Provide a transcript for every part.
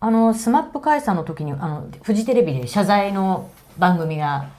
あのスマップ解散の時にあのフジテレビで謝罪の番組が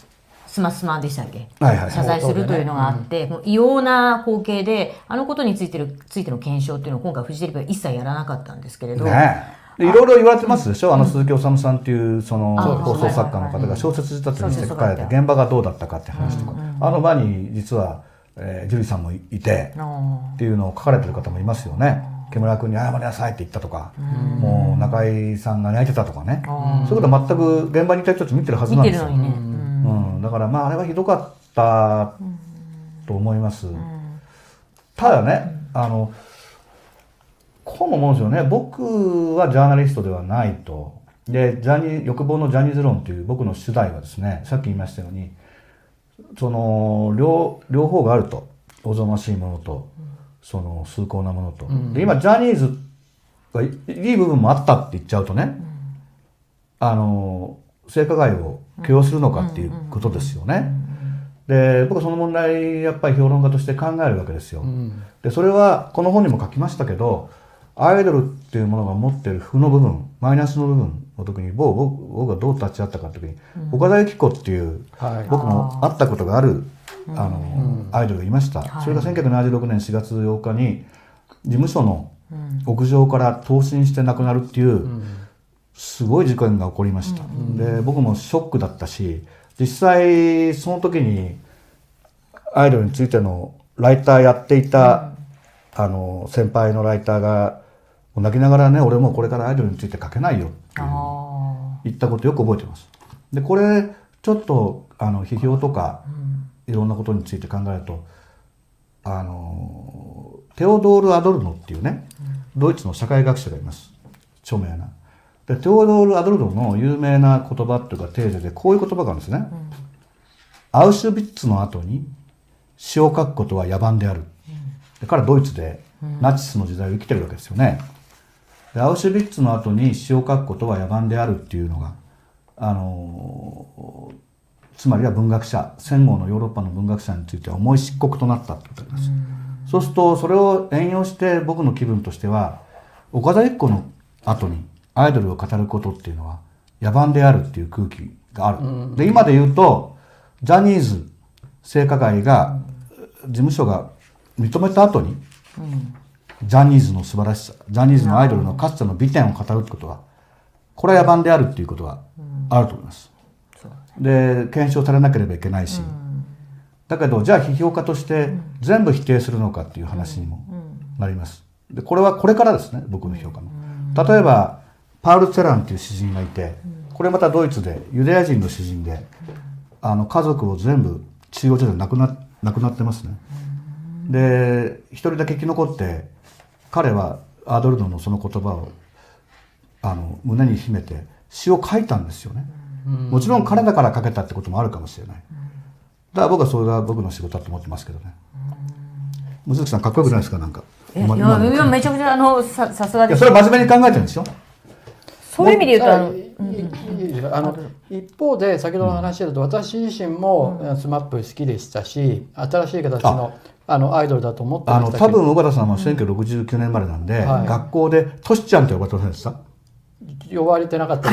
スマスマでしたっけ、はいはい。謝罪するというのがあって、もう異様な光景であのことについてるついての検証っていうのを今回フジテレビは一切やらなかったんですけれど、ねいろいろ言われてますでしょ、あの鈴木おさむさんっていうそのあ放送作家の方が小説仕立てにして書かれて現場がどうだったかって話とか、あの場に実は、えー、ジュリーさんもいてあっていうのを書かれてる方もいますよね木村君に謝りなさいって言ったとか、もう中井さんが泣いてたとかね、そういうことは全く現場にいた人たち見てるはずなんですよ。てるのにね、うん。うん、だからまああれはひどかったと思います、ただねあのこうも思うんですよね。僕はジャーナリストではないと。でジャニー欲望のジャニーズ論という僕の主題はですねさっき言いましたようにその両両方があると。おぞましいものと、その崇高なものと、で今ジャニーズがいいい部分もあったって言っちゃうとね、あの性加害を許容するのかっていうことですよね。で僕はその問題やっぱり評論家として考えるわけですよ。でそれはこの本にも書きましたけどアイドルっていうものが持ってる負の部分マイナスの部分の時に僕僕僕がどう立ち会ったかの時に、岡田由紀子っていう、はい。僕も会ったことがあるあの、アイドルがいました、それが1976年4月8日に事務所の屋上から投身して亡くなるっていう、すごい事件が起こりました、で僕もショックだったし実際その時にアイドルについてのライターやっていた、あの先輩のライターがもう泣きながらね俺もうこれからアイドルについて書けないよっていうあ言ったことよく覚えてます。でこれちょっとあの批評とか、いろんなことについて考えるとあのテオドール・アドルノっていうね、ドイツの社会学者がいます著名な。でテオドール・アドルノの有名な言葉っていうかテーゼでこういう言葉があるんですね。アウシュビッツの後に詩を書くことは野蛮である。で彼はドイツでナチスの時代を生きてるわけですよね。でアウシュビッツの後に詩を書くことは野蛮であるっていうのがあのつまりは文学者戦後のヨーロッパの文学者については重い漆黒となったってことです。そうするとそれを援用して僕の気分としては岡田由紀子の後にアイドルを語ることっていうのは野蛮であるっていう空気がある。で今で言うとジャニーズ性加害が事務所が認めた後に、ジャニーズの素晴らしさジャニーズのアイドルのかつての美点を語るってことはこれは野蛮であるっていうことはあると思います。で検証されなければいけないし、だけどじゃあ批評家として全部否定するのかっていう話にもなります。でこれはこれからですね僕の評価の。例えばパウル・ツェランっていう詩人がいてこれまたドイツでユダヤ人の詩人であの家族を全部収容所で亡くな亡くなってますね。で一人だけ生き残って彼はアドルノのその言葉をあの胸に秘めて詩を書いたんですよね。もちろん彼だから書けたってこともあるかもしれない。だから僕はそれが僕の仕事だと思ってますけどね。望月さんかっこよくないですか？なんか。いやいやいやめちゃくちゃあのささすがいですやそれは真面目に考えてるんですよ。そういう意味で言うとあの一方で先ほどの話だと私自身もスマップ好きでしたし新しい形のあのアイドルだと思ってあましたけどの多分尾形さんは1969年生まれなんで、はい学校でトシちゃんって呼ばれてませんでした。呼ばれてなかった。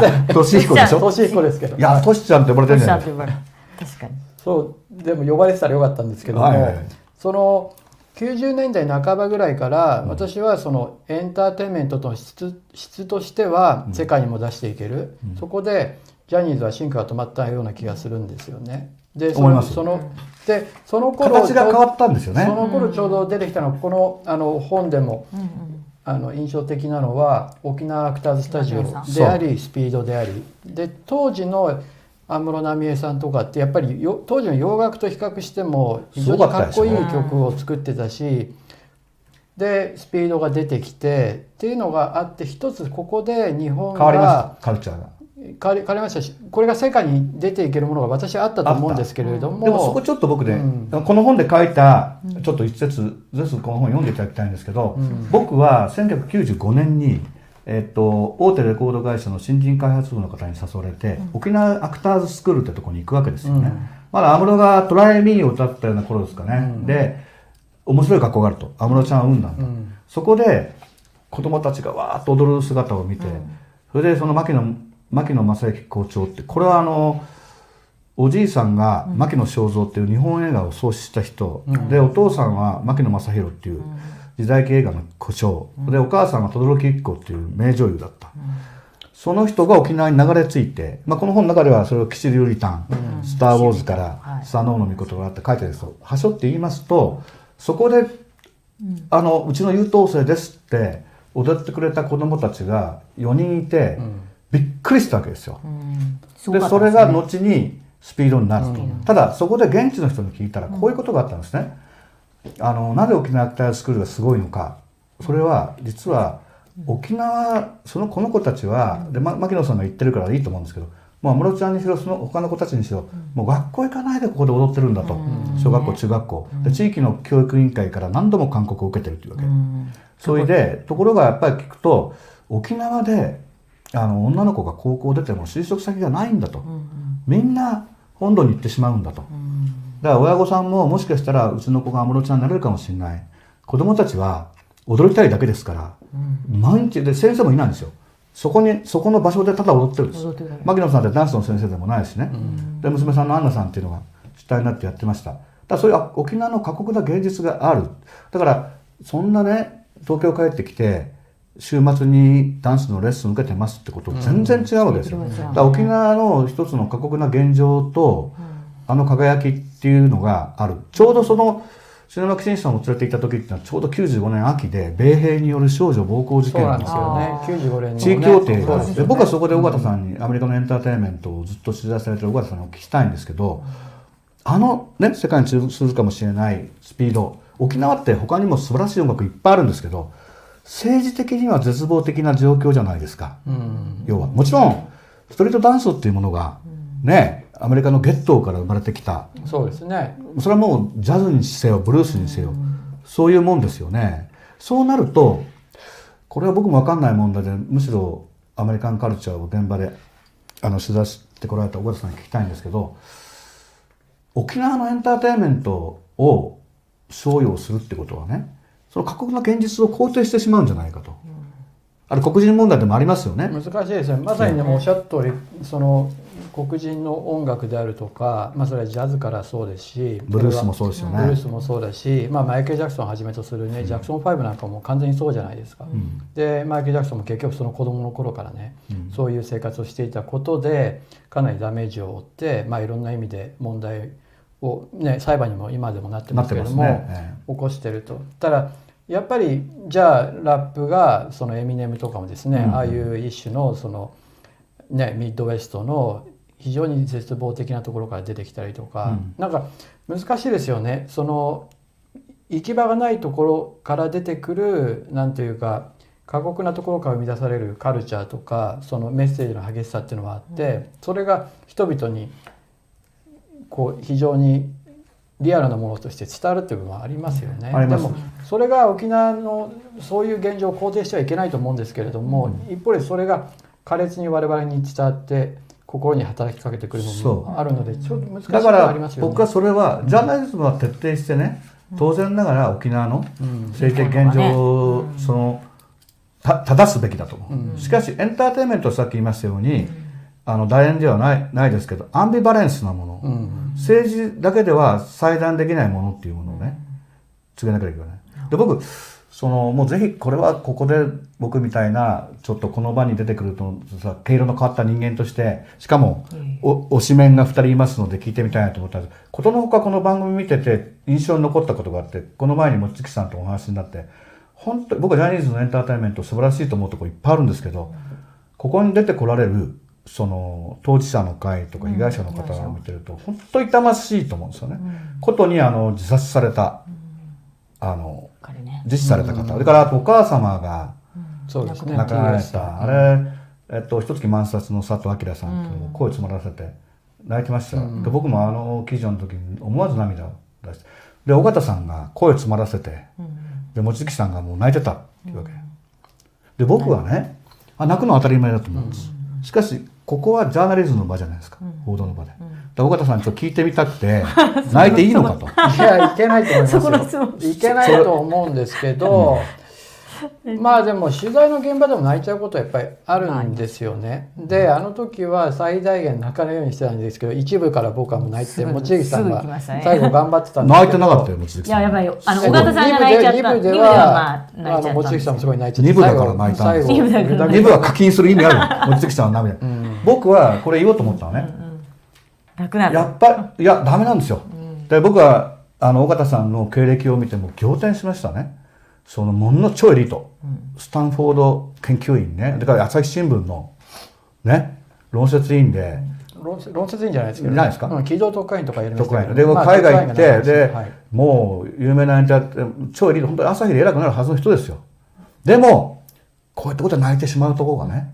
ですトシヒコでしょ？聡彦ですけど。いやトシちゃんって呼ばれてるんじゃな確かに。そうでも呼ばれてたらよかったんですけども、はいはい。はいその90年代半ばぐらいから、私はそのエンターテインメントの質質としては世界にも出していける、そこでジャニーズは進化が止まったような気がするんですよね。でそ思いますのそのでその頃形が変わったんですよね。その頃ちょうど出てきたのはこのあの本でも、あの印象的なのは沖縄アクターズスタジオでありスピードでありで当時の安室奈美恵さんとかってやっぱりよ当時の洋楽と比較しても非常にかっこいい曲を作ってたしでスピードが出てきてっていうのがあって一つここで日本変わりまがしたカルチャーが。変わり変わりましたしこれが世界に出ていけるものが私はあったと思うんですけれども。でもそこちょっと僕ね、うん。この本で書いたちょっと一節ずつこの本読んでいただきたいんですけど、僕は1995年に、えっと大手レコード会社の新人開発部の方に誘われて、沖縄アクターズスクールってとこに行くわけですよね、まだ安室が「トライミー」を歌ったような頃ですかね、で面白い学校があると。安室ちゃんを生んだんだ、そこで子供たちがわーっと踊る姿を見て、それでその牧野牧野正幸校長ってこれはあのおじいさんが牧野正蔵っていう日本映画を創始した人、でお父さんは牧野正弘っていう時代劇映画の故障、でお母さんは轟一子っていう名女優だった。その人が沖縄に流れ着いて、まあ、この本の中ではそれを「吉瑠璃丹」スター・ウォーズ」から「スター・ノーの御事」があって書いてるんですよ。はしょって言いますとそこで「あのうちの優等生です」って踊ってくれた子供たちが4人いて、びっくりしたわけですよ。でそれが後にスピードになると、ただそこで現地の人に聞いたらこういうことがあったんですね。あのなぜ沖縄タースクールがすごいのか。それは実は沖縄そのこの子たちは、で、ま、牧野さんが言ってるからいいと思うんですけどもう安室ちゃんにしろその他の子たちにしろ、もう学校行かないでここで踊ってるんだと、小学校中学校、で地域の教育委員会から何度も勧告を受けてるというわけ、それでところがやっぱり聞くと沖縄であの女の子が高校出ても就職先がないんだと、みんな本土に行ってしまうんだと、だから親御さんももしかしたらうちの子が安室ちゃんになれるかもしれない。子供たちは踊りたいだけですから、毎日で先生もいないんですよ。そこにそこの場所でただ踊ってるんです。牧野さんってダンスの先生でもないしね、で娘さんのアンナさんっていうのが主体になってやってました。だからそういう沖縄の過酷な現実がある。だからそんなね東京帰ってきて週末にダンスのレッスン受けてますってこと全然違うわけですよ、だから沖縄の一つの過酷な現状と、あの輝きっていうのがある。ちょうどその篠巻紳士さんを連れて行った時っていうのはちょうど95年秋で米兵による少女暴行事件なんですよ。ね。95年の、ね、地位協定が、ね、僕はそこで尾形さんにアメリカのエンターテインメントをずっと取材されてる尾形さんにお聞きしたいんですけど、あのね世界に通ずるかもしれないスピード沖縄って他にも素晴らしい音楽いっぱいあるんですけど政治的には絶望的な状況じゃないですか、要は。もちろんストリートダンスっていうものがね、アメリカのゲットーから生まれてきた。そうですね。それはもうジャズにせよブルースにせよ、そういうもんですよね。そうなるとこれは僕も分かんない問題でむしろアメリカンカルチャーを現場であの取材してこられた小田さんに聞きたいんですけど沖縄のエンターテインメントを商用するってことはねその過酷な現実を肯定してしまうんじゃないかと。あれ黒人問題でもありますよね。難しいですね。まさにおっしゃった通りその黒人の音楽であるとか、まあ、それはジャズからそうですしブルースもそうですよね。ブルースもそうだし、まあ、マイケル・ジャクソンをはじめとするね、ジャクソン5なんかも完全にそうじゃないですか、うん、でマイケル・ジャクソンも結局その子供の頃からね、うん、そういう生活をしていたことでかなりダメージを負って、まあ、いろんな意味で問題を、ね、裁判にも今でもなってますけれども、ね、起こしてると。ただやっぱりじゃあラップがそのエミネムとかもですね、うん、ああいう一種のその、ね、ミッドウェストの非常に絶望的なところから出てきたりとか、うん、なんか難しいですよね。その行き場がないところから出てくるなんていうか過酷なところから生み出されるカルチャーとかそのメッセージの激しさっていうのがあって、うん、それが人々にこう非常にリアルなものとして伝わるっていう部分はありますよね。でもそれが沖縄のそういう現状を肯定してはいけないと思うんですけれども、うん、一方でそれが苛烈に我々に伝わって心に働きかけてくるものもあるのでちょっと難しいだから僕はそれはジャーナリズムは徹底してね、当然ながら沖縄の政治的現状をその正すべきだと思う。しかしエンターテインメントはさっき言いましたように、あの楕円ではないないですけどアンビバレンスなもの、うん、政治だけでは裁断できないものっていうものをね告げなきゃいけない。で僕そのもうぜひこれはここで僕みたいなちょっとこの場に出てくるとさ毛色の変わった人間としてしかもお推しメンが2人いますので聞いてみたいなと思ったんです。ことのほかこの番組見てて印象に残ったことがあってこの前に望月さんとお話になって本当僕はジャニーズのエンターテインメント素晴らしいと思うとこいっぱいあるんですけどここに出てこられるその当事者の会とか被害者の方を見てると、本当痛ましいと思うんですよね。ことにあの自殺された、あの、自死された方、それからお母様が亡くなられた、あれ、えっと、一月満冊の佐藤明さんっていうのを声詰まらせて泣いてました、で僕もあの記事の時に思わず涙を出してで尾形さんが声詰まらせて、で望月さんがもう泣いてたっていうわけ、で僕はねあ泣くのは当たり前だと思うんです、しかしここはジャーナリズムの場じゃないですか、うん、報道の場で。うん、尾形さんちょっと聞いてみたくて 泣いていいのかと。いやいけないと思いますよ。いけないと思うんですけど、まあでも取材の現場でも泣いちゃうことはやっぱりあるんですよね。であの時は最大限泣かないようにしてたんですけど一部から僕はもう泣いて望月さんが最後頑張ってたんですけど泣いてなかったよ望月さん。いややっぱりあの尾形さんが泣いちゃった。2部ではあの望月さんもすごい泣いちゃった。2部だから泣いたんですよ。2部は課金する意味ある望月さんは涙。僕はこれ言おうと思ったのね。やっぱりいやダメなんですよ。で僕はあの尾形さんの経歴を見ても仰天しましたね。そのもの超エリート、スタンフォード研究員ね。だから朝日新聞のね論説委員で、論説委員じゃないですけど、ないですか、うん、機動特化員とかやりますけど。で。も海外行って、で、はい、もう有名なエンター超エリート本当に朝日で偉くなるはずの人ですよ。でもこういったことで泣いてしまうところがね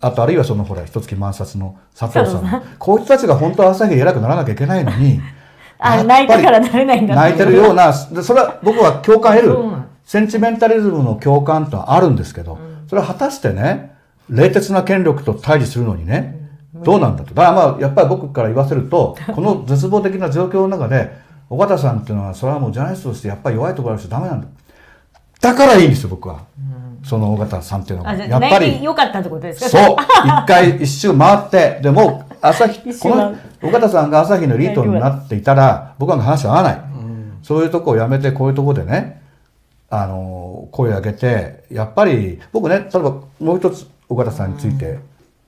あとあるいはそのほら一月万冊の佐藤さん。こういう人たちが本当は朝日で偉くならなきゃいけないのに あ泣いてからなれないんだ。泣いてるようなそれは僕は共感得る、センチメンタリズムの共感ってあるんですけど、それは果たしてね、冷徹な権力と対峙するのにね、どうなんだと。だからまあ、やっぱり僕から言わせると、この絶望的な状況の中で、尾形さんっていうのは、それはもうジャーナリストとしてやっぱり弱いところあるしダメなんだ。だからいいんですよ、僕は。その尾形さんっていうのは。やっぱり。良かったってことですか？そう。一回一周回って、でも、朝日、この、尾形さんが朝日のリートになっていたら、僕は話は合わない。そういうとこをやめて、こういうとこでね、あの声を上げてやっぱり僕ね例えばもう一つ尾形さんについて、うん、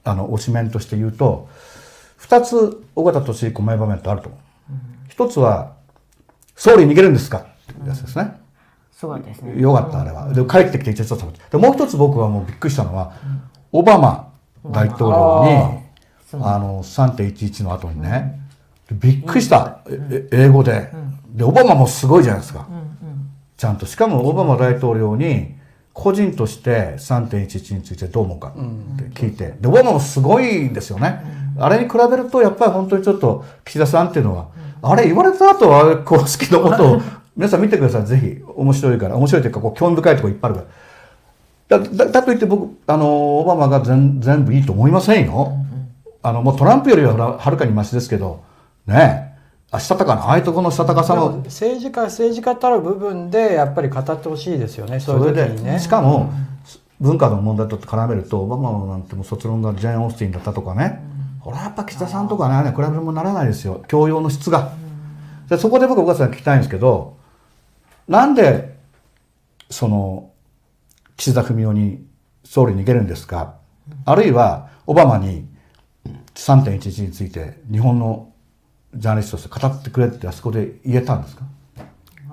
あの推しメンとして言うと2つ尾形俊彦名場面とあると思う、うん、一つは「総理逃げるんですか?」っていうやつですね、うん、そうですね。よかったあれは。で帰ってきて一応でもう一つ僕はもうびっくりしたのは、オバマ大統領にあの3.11の後にね、びっくりした、英語で、でオバマもすごいじゃないですか、ちゃんと。しかもオバマ大統領に個人として3.11についてどう思うかって聞いて。でオバマもすごいんですよね、あれに比べるとやっぱり本当にちょっと岸田さんっていうのは、あれ言われた後は公式のことを皆さん見てください。ぜひ。面白いから。面白いというかこう興味深いところいっぱいあるから。だだといって僕あのオバマが全全部いいと思いませんよ、あのもうトランプよりははるかにマシですけど。ねあしたたかな？ああいうとこのしたたかさの政治家政治家たる部分でやっぱり語ってほしいですよね。それで、ね、しかも、文化の問題と絡めるとオバマなんても卒論がジェーン・オースティンだったとかね、うん、これはやっぱ岸田さんとかね比べもならないですよ。教養の質が、うん、でそこで僕岡さん聞きたいんですけどなんでその岸田文雄に総理逃げるんですか、あるいはオバマに3.11について日本のジャーナリストとして語ってくれってあそこで言えたんですか？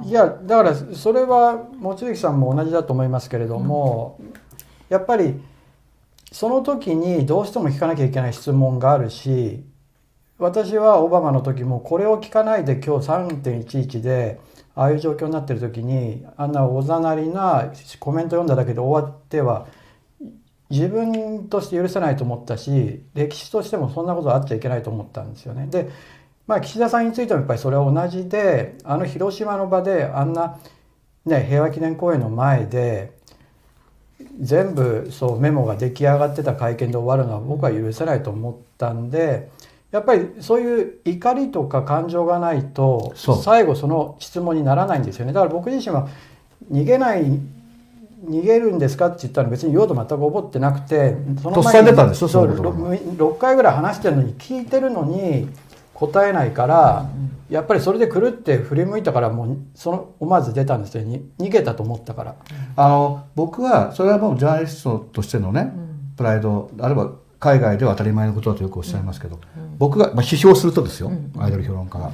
いやだからそれは望月さんも同じだと思いますけれども、うん、やっぱりその時にどうしても聞かなきゃいけない質問があるし私はオバマの時もこれを聞かないで今日3.11でああいう状況になってる時にあんなおざなりなコメント読んだだけで終わっては自分として許せないと思ったし歴史としてもそんなことあっちゃいけないと思ったんですよね。でまあ、岸田さんについてもやっぱりそれは同じであの広島の場であんな、ね、平和記念公園の前で全部そうメモが出来上がってた会見で終わるのは僕は許せないと思ったんでやっぱりそういう怒りとか感情がないと最後その質問にならないんですよね。だから僕自身は逃げない逃げるんですかって言ったら別に用途全く覚ってなくてその前に6回ぐらい話してるのに聞いてるのに答えないから、やっぱりそれで狂って振り向いたからもうその思わず出たんですよ。逃げたと思ったから。あの僕はそれはもうジャーナリストとしてのね、プライドあるいは海外では当たり前のことだとよくおっしゃいますけど、僕が、まあ、批評するとですよ、アイドル評論家が。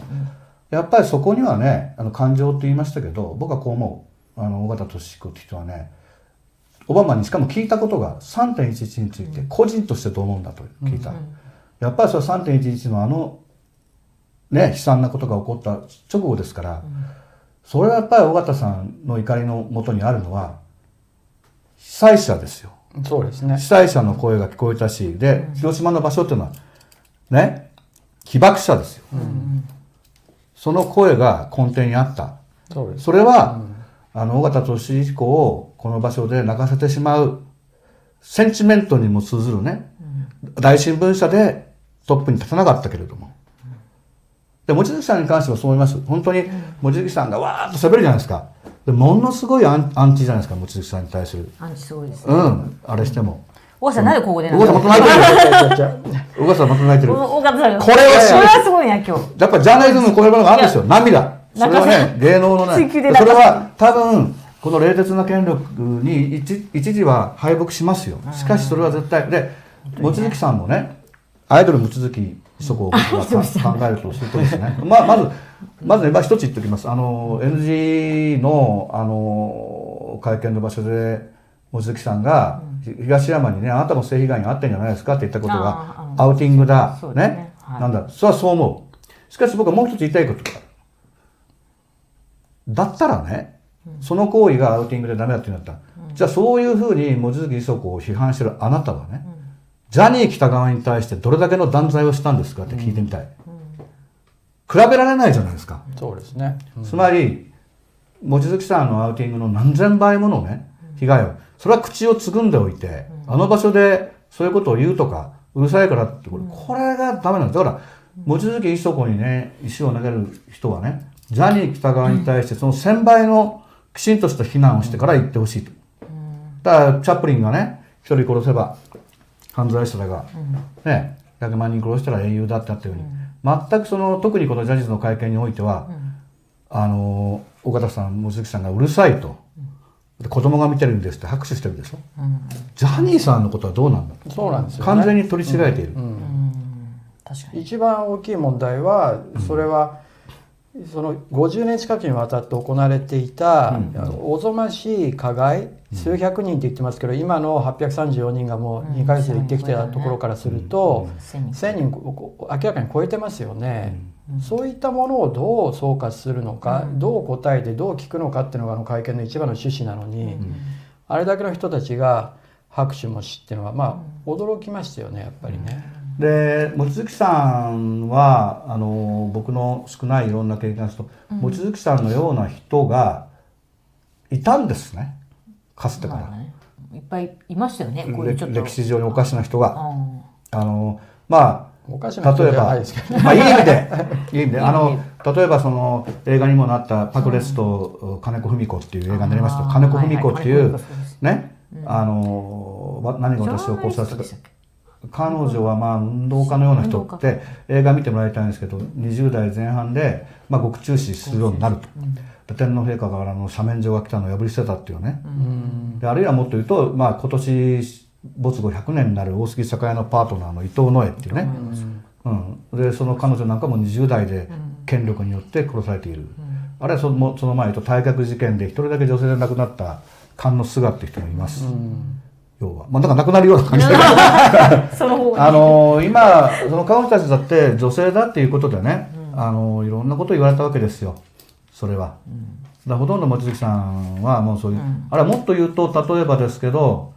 やっぱりそこにはねあの感情って言いましたけど僕はこう思うあの尾形俊彦って人はねオバマにしかも聞いたことが3.11について個人としてどう思うんだと聞いた、やっぱりそれ3.11のあのね、悲惨なことが起こった直後ですから、うん、それはやっぱり尾形さんの怒りのもとにあるのは被災者ですよ。そうですね。被災者の声が聞こえたし、で、広島の場所っていうのは、ね、被爆者ですよ。うん、その声が根底にあった。そそれは、うん、あの、尾形俊彦をこの場所で泣かせてしまう、センチメントにも通ずるね、大新聞社でトップに立たなかったけれども、で、望月さんに関してはそう思います。本当に、望月さんがわーっと喋るじゃないですか。でものすごいアンアンチじゃないですか望月さんに対する。アンチすごいですね。うんあれしても。大川さん、なんでここで小川さんまた泣いてる。小川さんまた泣いてる。大川さん、これはこれはすごいな、今日。やっぱジャーナリズムこういうものがあるんですよ。涙。それはね芸能のね。それは多分この冷徹な権力に一一時は敗北しますよ。しかしそれは絶対。で望月さんもねアイドル望月そこを僕考えるとするとですね。まあまずまずね、まあ、一つ言っておきます。あの NG のあの会見の場所で望月さんが、東山にねあなたも性被害に遭ってんじゃないですかって言ったことがアウティングだ。ね。ね。はい。なんだ。それはそう思う。しかし僕はもう一つ言いたいことが。あるだったらね、その行為がアウティングでダメだって言うんだった。ら、じゃあそういうふうに望月磯子を批判してるあなたはね、ジャニー喜多川に対してどれだけの断罪をしたんですかって聞いてみたい、比べられないじゃないですか、そうですね。つまり望月さんのアウティングの何千倍ものね被害をそれは口をつぐんでおいて、あの場所でそういうことを言うとかうるさいからってこれ,、これがダメなんです。だから望月磯子にね石を投げる人はねジャニー喜多川に対してその1000倍のきちんとした非難をしてから言ってほしいと、だからチャップリンがね一人殺せば犯罪者だが、ね。100万人殺したら英雄だってあったように、全くその特にこのジャニーズの会見においては、あの岡田さん望月さんがうるさいと、で子供が見てるんですって拍手してるでしょ、ジャニーさんのことはどうなんだそうなんですよ、ね。完全に取り違えている、確かに。一番大きい問題はそれは、その50年近くにわたって行われていた、おぞましい加害数百人って言ってますけど今の834人がもう2ヶ月で行ってきてたところからすると、千人1000人明らかに超えてますよね、そういったものをどう総括するのか、どう答えてどう聞くのかっていうのがあの会見の一番の趣旨なのに、あれだけの人たちが拍手もしっていうのはまあ驚きましたよねやっぱりね。で望月さんはあの僕の少ないいろんな経験をすると、望月さんのような人がいたんですねかつてから、まあね。いっぱいいましたよね、こういうちょっと。歴史上におかしな人が、ああのまおかしあな例えばまあいい意味でいい意味で。あの例えばその映画にもなったパクレスと金子文子っていう映画になりましたあー金子文子っていうね？あのわ何が私をこうさせた彼女はまあ運動家のような人って映画見てもらいたいんですけど20代前半でまあ獄中死するようになると。で天皇陛下からの赦免状が来たのを破り捨てたっていうね、であるいはもっと言うと、まあ、今年没後100年になる大杉栄のパートナーの伊藤野枝っていうね、うん。でその彼女なんかも20代で権力によって殺されている、あるいはそのその前と退学事件で一人だけ女性で亡くなった菅野菅っていう人もいます、要は。まあだから亡くなるような感じで その方があの今その彼女たちだって女性だっていうことでね、あのいろんなことを言われたわけですよそれは。だからほとんど望月さんはもうそういう、あれはもっと言うと例えばですけど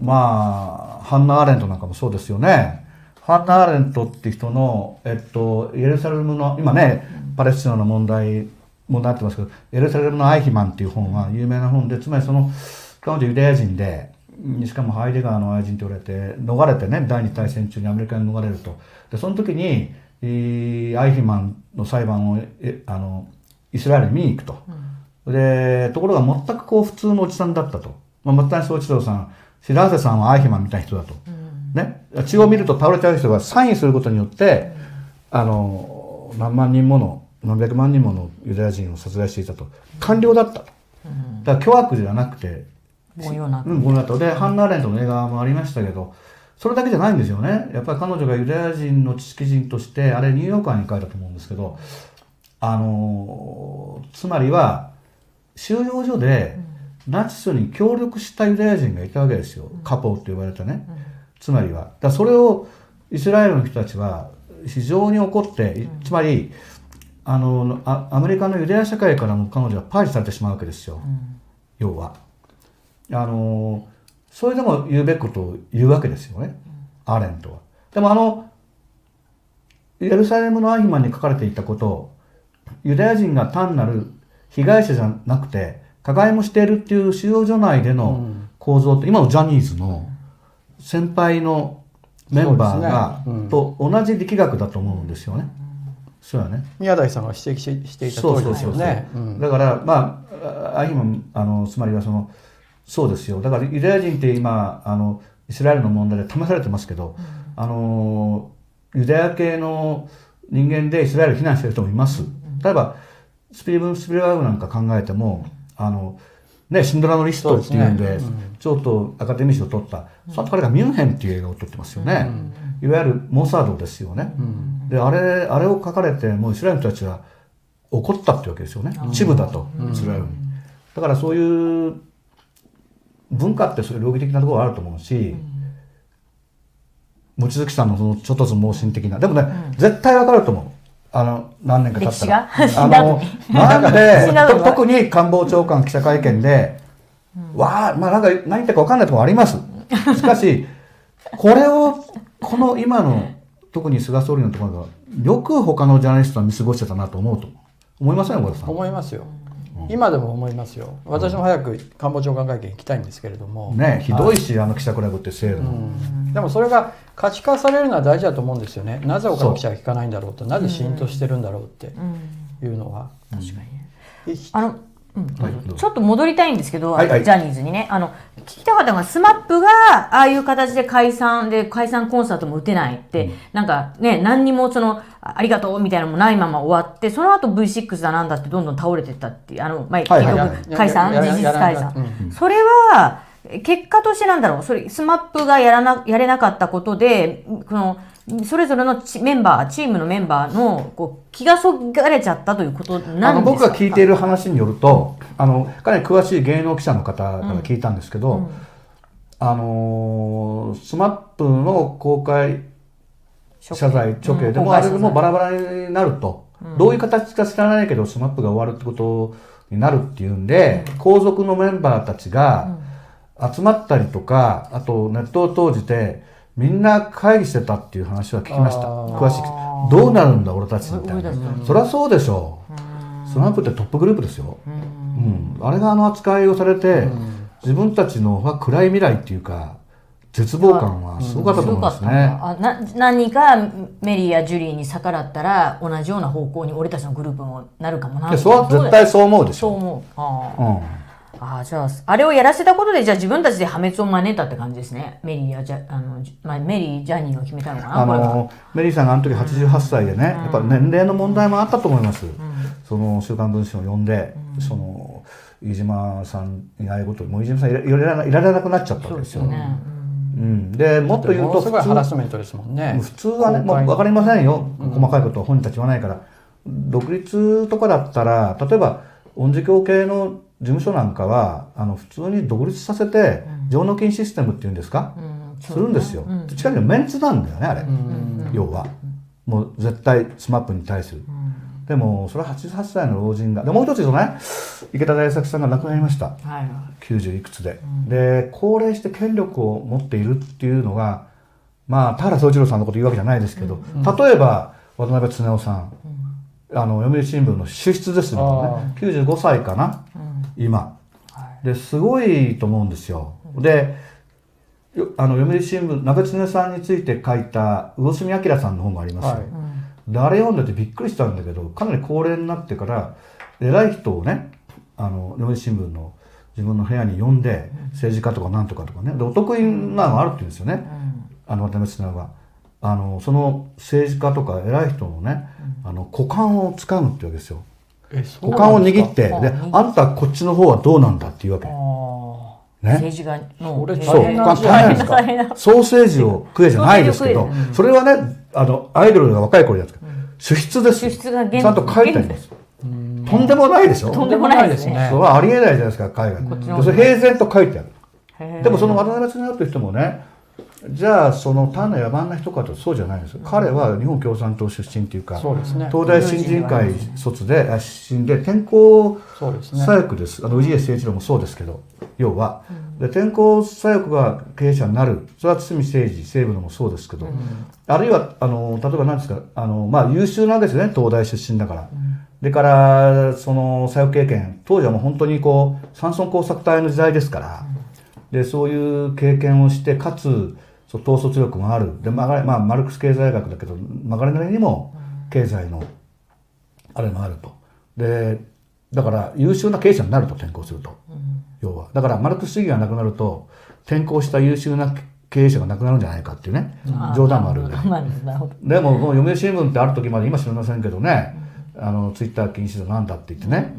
まあハンナ・アーレントなんかもそうですよね。ハンナ・アーレントって人の、えっと、イエルサレムの今ねパレスチナの問題問題になってますけどエルサレムのアイヒマンっていう本は有名な本でつまりその彼女ユダヤ人でしかもハイデガーの愛人と言われて逃れてね第二次大戦中にアメリカに逃れると。でその時にえーアイヒマンの裁判をえあのイスラエルに見に行くと、でところが全くこう普通のおじさんだったと、まあ、松谷総一郎さん白瀬さんはアイヒマンみたいな人だと、ね。血を見ると倒れちゃう人がサインすることによって、あの何万人もの何百万人ものユダヤ人を殺害していたと。官僚だった。と、だから巨悪じゃなくて凡庸な。うん、この後で、ハンナ・アーレントの映画もありましたけど、それだけじゃないんですよね。やっぱり彼女がユダヤ人の知識人として、あれニューヨーカーに書いたと思うんですけど、あのーつまりは、収容所でナチスに協力したユダヤ人がいたわけですよ。カポーって呼ばれたね。つまりは。だそれをイスラエルの人たちは非常に怒って、つまり、あのあアメリカのユダヤ社会からも彼女は排除されてしまうわけですよ。要は。あのそれでも言うべきことを言うわけですよね、アーレントは。でもあのエルサレムのアヒマンに書かれていたことをユダヤ人が単なる被害者じゃなくて加害もしているっていう収容所内での構造って、今のジャニーズの先輩のメンバーが、と同じ力学だと思うんですよね。そうだね。宮台さんが指摘ししていた通りですよね。うん。だからまああ今あのつまりはそのそうですよ。だからユダヤ人って今あのイスラエルの問題で試されてますけど、あのユダヤ系の人間でイスラエルを非難してる人もいます。例えばスピーブン・スピルバーグなんか考えてもあのね、シンドラのリストっていうんでそうですねちょっとアカデミー賞を取った、その後彼がミュンヘンっていう映画を撮ってますよね、いわゆるモーサードですよね、であれあれを書かれてもうイスラエルの人たちは怒ったってわけですよね。一部だとイスラエルに。だからそういう文化ってそういう両義的なところがあると思うし、望月さんのそのちょっとずつ盲信的な。でもね、絶対わかると思うあの何年か経ったら。あの なんで特に官房長官記者会見で、わあまあなんか何言ってるか分かんないところあります。しかしこれをこの今の特に菅総理のところがよく他のジャーナリストは見過ごしてたなと思うと。思いません小田さん？思いますよ。今でも思いますよ。私も早く官房長官会見行きたいんですけれども。ねひどいし、あの記者クラブって制度、でもそれが可視化されるのは大事だと思うんですよね。なぜ他の記者が聞かないんだろうと、なぜ浸透してるんだろうっていうのは。確かにあの、ちょっと戻りたいんですけど、はいはい。ジャニーズにね。あの聞きたかったのが SMAP がああいう形で解散で解散コンサートも打てないって、なんかね何にもそのあありがとうみたいなのもないまま終わってその後 V6 だなんだってどんどん倒れてったっていうあの、まあ、結局解散事実解散、うんそれは結果としてなんだろう。それ SMAP がやらなやれなかったことでこのそれぞれのチメンバーチームのメンバーのこう気がそがれちゃったということあなんですか？の僕が聞いている話によるとあのかなり詳しい芸能記者の方から聞いたんですけど、あのー、SMAP の公開謝罪処刑でも、うん。あれでもバラバラになると、どういう形か知らないけど SMAP が終わるってことになるっていうんで、皇族のメンバーたちが集まったりとかあとネットを通じてみんな会議してたっていう話は聞きました。詳しい。どうなるんだ俺たちみたいな。そりゃそうでしょ。う SMAP ってトップグループですよ、うん、あれがあの扱いをされて、自分たちのは暗い未来っていうか絶望感はすごかったと思いますね。あな何かメリーやジュリーに逆らったら同じような方向に俺たちのグループもなるかもな。でそれは絶対そう思うでしょ。そう思う。あうん、ーあーじゃああれをやらせたことでじゃあ自分たちで破滅を招いたって感じですね。メリーやジャあの、じまあ、メリージャニーが決めたのかなあのメリーさんがあの時88歳でね、やっぱ年齢の問題もあったと思います。その週刊文春を読んで、その飯島さんにああいうこともう飯島さんいらいられないられなくなっちゃったわけですよ。ね。うん、でもっと言うと普スメントですもんね。通普通はね、もう分かりませんよ、細かいことは本人たち言わないから。独立とかだったら例えば恩慈教系の事務所なんかはあの普通に独立させて上納金システムっていうんですか、するんですよ。近くにメンツなんだよねあれ、要は。もう絶対 SMAP に対する。でもそれは88歳の老人がでもう一つ言うとね池田大作さんが亡くなりました。はい90い。くつで、で高齢して権力を持っているっていうのがまあ田原総一郎さんのこと言うわけじゃないですけど、例えば渡辺恒夫さん、あの読売新聞の主筆ですよね。95歳かな、今。ですごいと思うんですよ、でよあの読売新聞中恒さんについて書いた魚住明さんの本がありますよ、はい。であれ読んでてびっくりしたんだけどかなり高齢になってから偉い人をねあの読売新聞の自分の部屋に呼んで政治家とかなんとかとかね。でお得意なのがあるって言うんですよね、あの渡辺綱が。あのその政治家とか偉い人のね、あの股間を掴むってわけですよ股間を握ってあであんたこっちの方はどうなんだっていうわけ。あね？ー政治家のそう大変な股間大変ですかソーセージを食えじゃないですけどそれはねあのアイドルが若い頃やつから主筆ですよ。主筆が現ちゃんと書いてあります。とんでもないでしょ？とんでもないですね。それはありえないじゃないですか海外。それ平然と書いてある。でもその渡辺恒という人もねじゃあその単なる野蛮な人かとそうじゃないんです。よ、彼は日本共産党出身っていうかそうですね。東大新人会卒であ出身で転校そうです。ね左翼ですあの氏家誠一郎もそうですけど要は、で転校左翼が経営者になる。それは堤誠二西部のもそうですけど、あるいはあの例えば何ですかあの、まあ、優秀なわけですよね東大出身だから。でからその左翼経験。当時はもう本当にこう山村工作隊の時代ですから、でそういう経験をしてかつそう統率力もある。で、まあまあ、マルクス経済学だけど曲がりなりにも経済のあれもあると。でだから優秀な経営者になると転校すると、要は。だからマルクス主義がなくなると転校した優秀な経営者がなくなるんじゃないかっていうね冗談もあるんでまあなるほど。でも読売新聞ってある時まで今知りませんけどね、あのツイッター禁止だなんだって言ってね、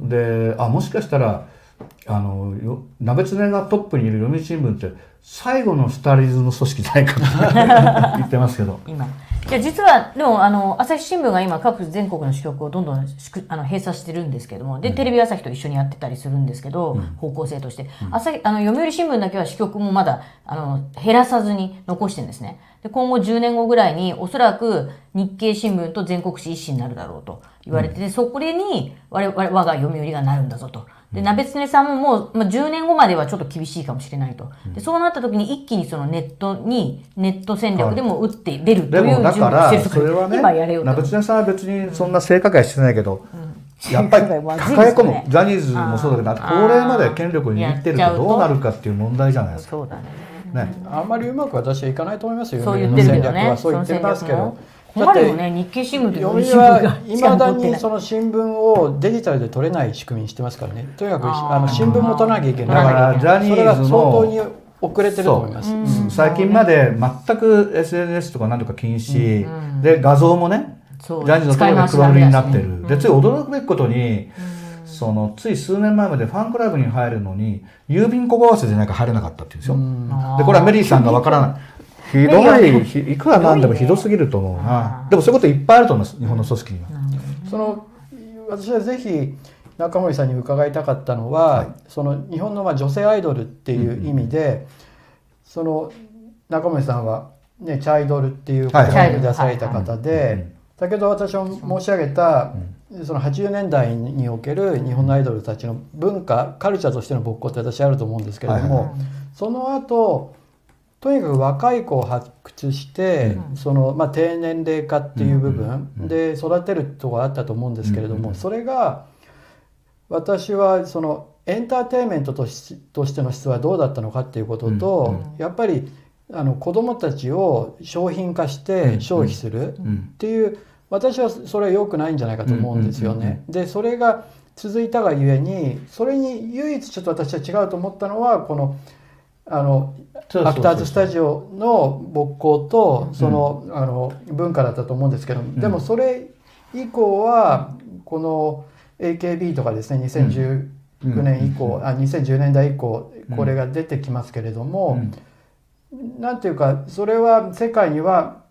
であもしかしたらあのよ鍋常がトップにいる読売新聞って最後のスターリズム組織じゃないかって言ってますけど。今。いや実はでもあの朝日新聞が今各全国の支局をどんどんしくあの閉鎖してるんですけども。で、テレビ朝日と一緒にやってたりするんですけど、方向性として、朝日あの読売新聞だけは支局もまだあの減らさずに残してるんですね。で今後10年後ぐらいにおそらく日経新聞と全国紙一紙になるだろうと言われてて、そこに我々我が読売がなるんだぞと。で鍋常さんももう、まあ、10年後まではちょっと厳しいかもしれないと。でそうなった時に一気にそのネットにネット戦略でも打って出るというでもだから準備をしてるとそれはね今やれよと。鍋常さんは別にそんな性加害してないけど、やっぱり抱え込む、ジャニーズもそうだけど高齢まで権力を握ってるとと。どうなるかっていう問題じゃないですか。そうだね。ね、あんまりうまく私はいかないと思いますよ。そう言ってるけどね。戦略はそう言ってますけどその戦略も困るよね日経新聞と読売新いまだにその新聞をデジタルで取れない仕組みにしてますからね。とにかくあの新聞も取らなきゃいけだないからジャニそれが相ーズの当に遅れてると思い。ます。そう最近まで全く SNS とか何とか禁止、で画像もねジャニーズのところで黒塗りになってる、でついうん驚くべきことに、そのつい数年前までファンクラブに入るのに郵便小合わせでないか入れなかったっていうんですよ、でこれはメリーさんがわからないひどいひいくらなんでもひどすぎると思うな。でもそういうこといっぱいあると思います。日本の組織には、その私はぜひ中森さんに伺いたかったのは、その日本のまあ女性アイドルっていう意味で、その中森さんは、ね、チャイドルっていう言葉はいを出された方で、先ほど私も申し上げた、その80年代における日本のアイドルたちの文化カルチャーとしての勃興って私あると思うんですけれども、はい。はその後とにかく若い子を発掘して、そのまあ、低年齢化っていう部分。で育てるところあったと思うんですけれども、それが私はそのエンターテインメントとしとしての質はどうだったのかっていうことと、やっぱりあの子どもたちを商品化して消費するっていう、私はそれは良くないんじゃないかと思うんですよね。でそれが続いたがゆえにそれに唯一ちょっと私は違うと思ったのはこのあのアクターズスタジオの勃興とその,、あの文化だったと思うんですけど、でもそれ以降はこの AKB とかですね2019年以降、あ2010年代以降これが出てきますけれども、なんていうかそれは世界には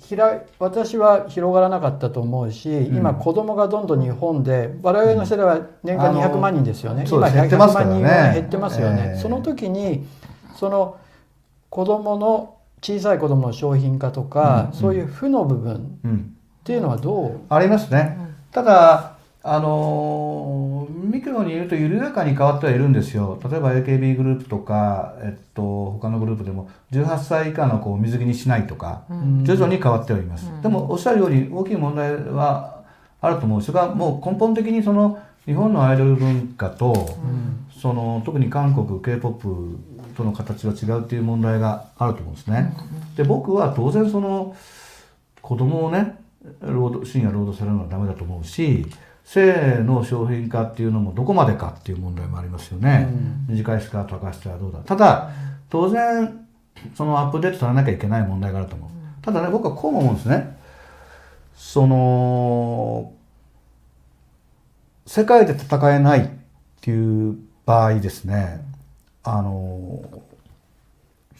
ひら私は広がらなかったと思うし、今子供がどんどん日本で我々の世代は年間あの200万人ですよね、そうです。今減ってますからね。100万人は減ってますよね、ええ。その時にその子供の小さい子供の商品化とか、そういう負の部分うん。っていうのはどう？ありますね、ただあのーミクロに言うと緩やかに変わってはいるんですよ。例えば AKB グループとか、えっと、他のグループでも18歳以下の子を水着にしないとか、徐々に変わってはいます、でもおっしゃるように大きい問題はあると思うそれがもう根本的にその日本のアイドル文化と、その特に韓国 k p o p との形が違うっていう問題があると思うんですね。で僕は当然その子供をね労働深夜労働されるのはダメだと思うし性の商品化っていうのもどこまでかっていう問題もありますよね、短いスカート履かせてはどうだ。ただ当然そのアップデートされなきゃいけない問題があると思う、ただね僕はこうも思うんですね。その世界で戦えないっていう場合ですね。あの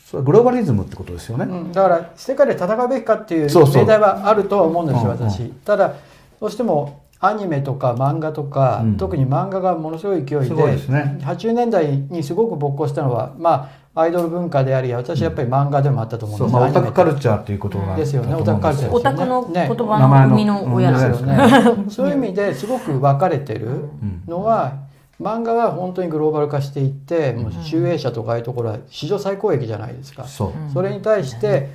それはグローバリズムってことですよね、うん。だから世界で戦うべきかっていう命題はあるとは思うんですようんうん私、ただどうしてもアニメとか漫画とか、うん。特に漫画がものすごい勢いでですね。80年代にすごく勃興したのはまあアイドル文化であり私はやっぱり漫画でもあったと思うんです。まあ、オタクカルルチャーっていうことがですよね。オタクカルチャー。オタクのね。言葉の生みの親ですよね。そういう意味ですごく分かれてるうん。のは漫画は本当にグローバル化していってもう集英社とかああいうところは史上最高益じゃないですか。それに対して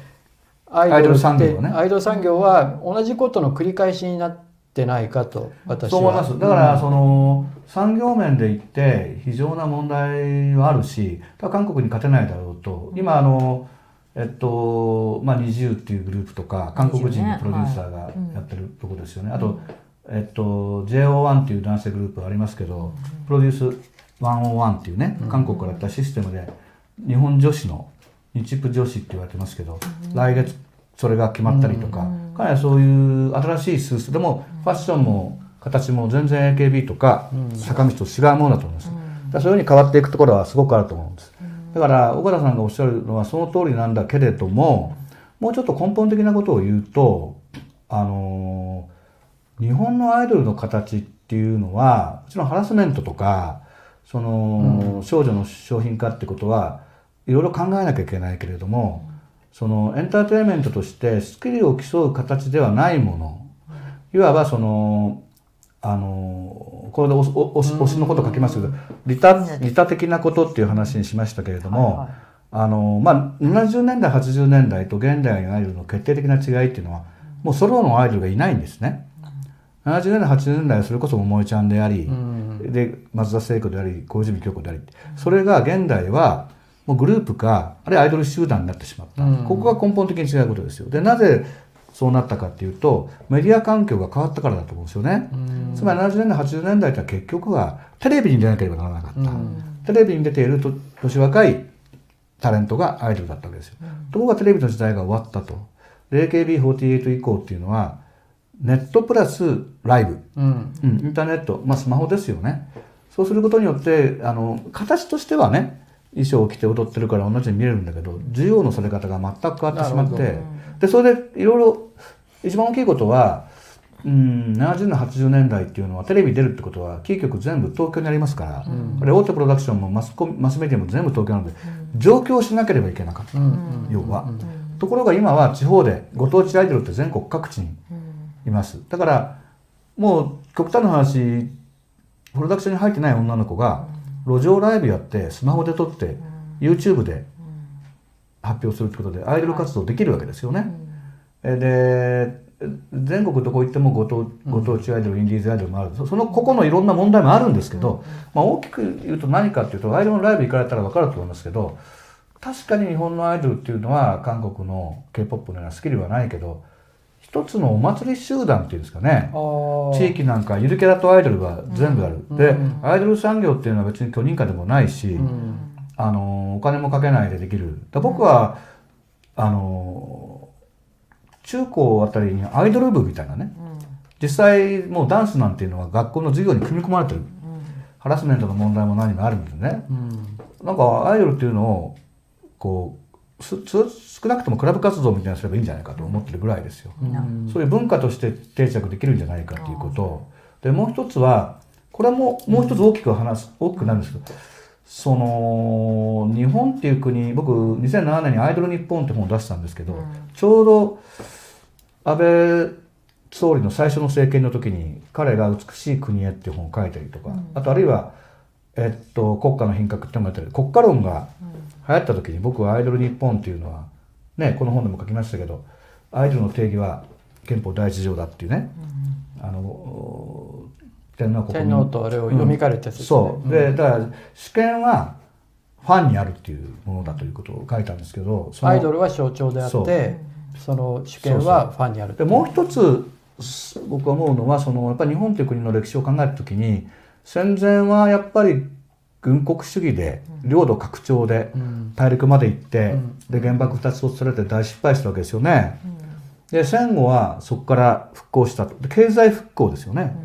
アイドル産業ね。アイドル産業は同じことの繰り返しになってないかと私は。思います。だからその産業面で言って非常な問題はあるしただ韓国に勝てないだろうと。今あのえっとまあ、20っていうグループとか韓国人のプロデューサーがやってるところですよね、あとえっと、JO1 っていう男性グループありますけど、プロデュース101っていうね韓国からやったシステムで日本女子の日プ女子って言われてますけど、来月それが決まったりとか、かなりそういう新しいスーツでもファッションも形も全然 AKB とか坂道と違うものだと思います、だからそういうふうに変わっていくところはすごくあると思うんです。だから岡田さんがおっしゃるのはその通りなんだけれどももうちょっと根本的なことを言うとあの日本のアイドルの形っていうのはもちろんハラスメントとかその、少女の商品化ってことはいろいろ考えなきゃいけないけれども、そのエンターテインメントとしてスキルを競う形ではないもの、いわばそのあのこれで推しのこと書きますけど利他利他的なことっていう話にしましたけれども、はいはい、あのまあ、70年代80年代と現代のアイドルの決定的な違いっていうのはもうソロのアイドルがいないんですね。70年代80年代はそれこそ桃江ちゃんであり、うん、で松田聖子であり小泉京子でありそれが現代はもうグループかあるいはアイドル集団になってしまった、うん、ここが根本的に違うことですよ。でなぜそうなったかっていうとメディア環境が変わったからだと思うんですよね、うん、つまり70年代80年代って結局はテレビに出なければならなかった、テレビに出ていると年若いタレントがアイドルだったわけですよ、ところがテレビの時代が終わったと。AKB48 以降っていうのはネットプラスライブ、うん、うん、インターネット、まあ、スマホですよね。そうすることによってあの形としてはね衣装を着て踊ってるから同じに見えるんだけど需要のされ方が全く変わってしまってでそれでいろいろ一番大きいことはうん70年80年代っていうのはテレビ出るってことはキー局全部東京にありますから、うん、あれ大手プロダクションもマスコマスメディアも全部東京なので、うん、上京しなければいけなかった、うん、要は、ところが今は地方でご当地アイドルって全国各地にいます。だからもう極端な話プロダクションに入ってない女の子が路上ライブやってスマホで撮って YouTube で発表するってことでアイドル活動できるわけですよね。で全国どこ行ってもご当ご当地アイドル、インディーズアイドルもある。その個々のいろんな問題もあるんですけど、まあ、大きく言うと何かっていうとアイドルのライブ行かれたら分かると思いますけど確かに日本のアイドルっていうのは韓国の k p o p のようなスキルはないけど一つのお祭り集団っていうんですかね。地域なんかゆるキャラとアイドルが全部ある、うん、で、うん、アイドル産業っていうのは別に許認可でもないし、うん、あのお金もかけないでできる。僕は、あの中高あたりにアイドル部みたいなね、実際もうダンスなんていうのは学校の授業に組み込まれてる、ハラスメントの問題も何もあるんですね、なんかアイドルっていうのをこう少なくともクラブ活動みたいなすればいいんじゃないかと思ってるぐらいですよ。うん、そういう文化として定着できるんじゃないかということ。でもう一つはこれはもうもう一つ大きく話す大きくなるんですけどその日本っていう国僕2007年に「アイドル日本」って本を出したんですけど、うん、ちょうど安倍総理の最初の政権の時に彼が「美しい国へ」っていう本を書いたりとか、うん、あとあるいは、えっと、国家の品格ってもやったり国家論が、流行った時に僕はアイドル日本っていうのはねこの本でも書きましたけどアイドルの定義は憲法第一条だっていうね、うん、あの天皇国天皇とあれを読み替えたやつです、ね、そう。でだから主権はファンにあるっていうものだということを書いたんですけどアイドルは象徴であってその主権はファンにあるでもう一つ僕は思うのはそのやっぱり日本という国の歴史を考えた時に戦前はやっぱり軍国主義で領土拡張で大陸まで行って、で原爆2つ落とされて大失敗したわけですよね。で戦後はそこから復興したと。経済復興ですよね。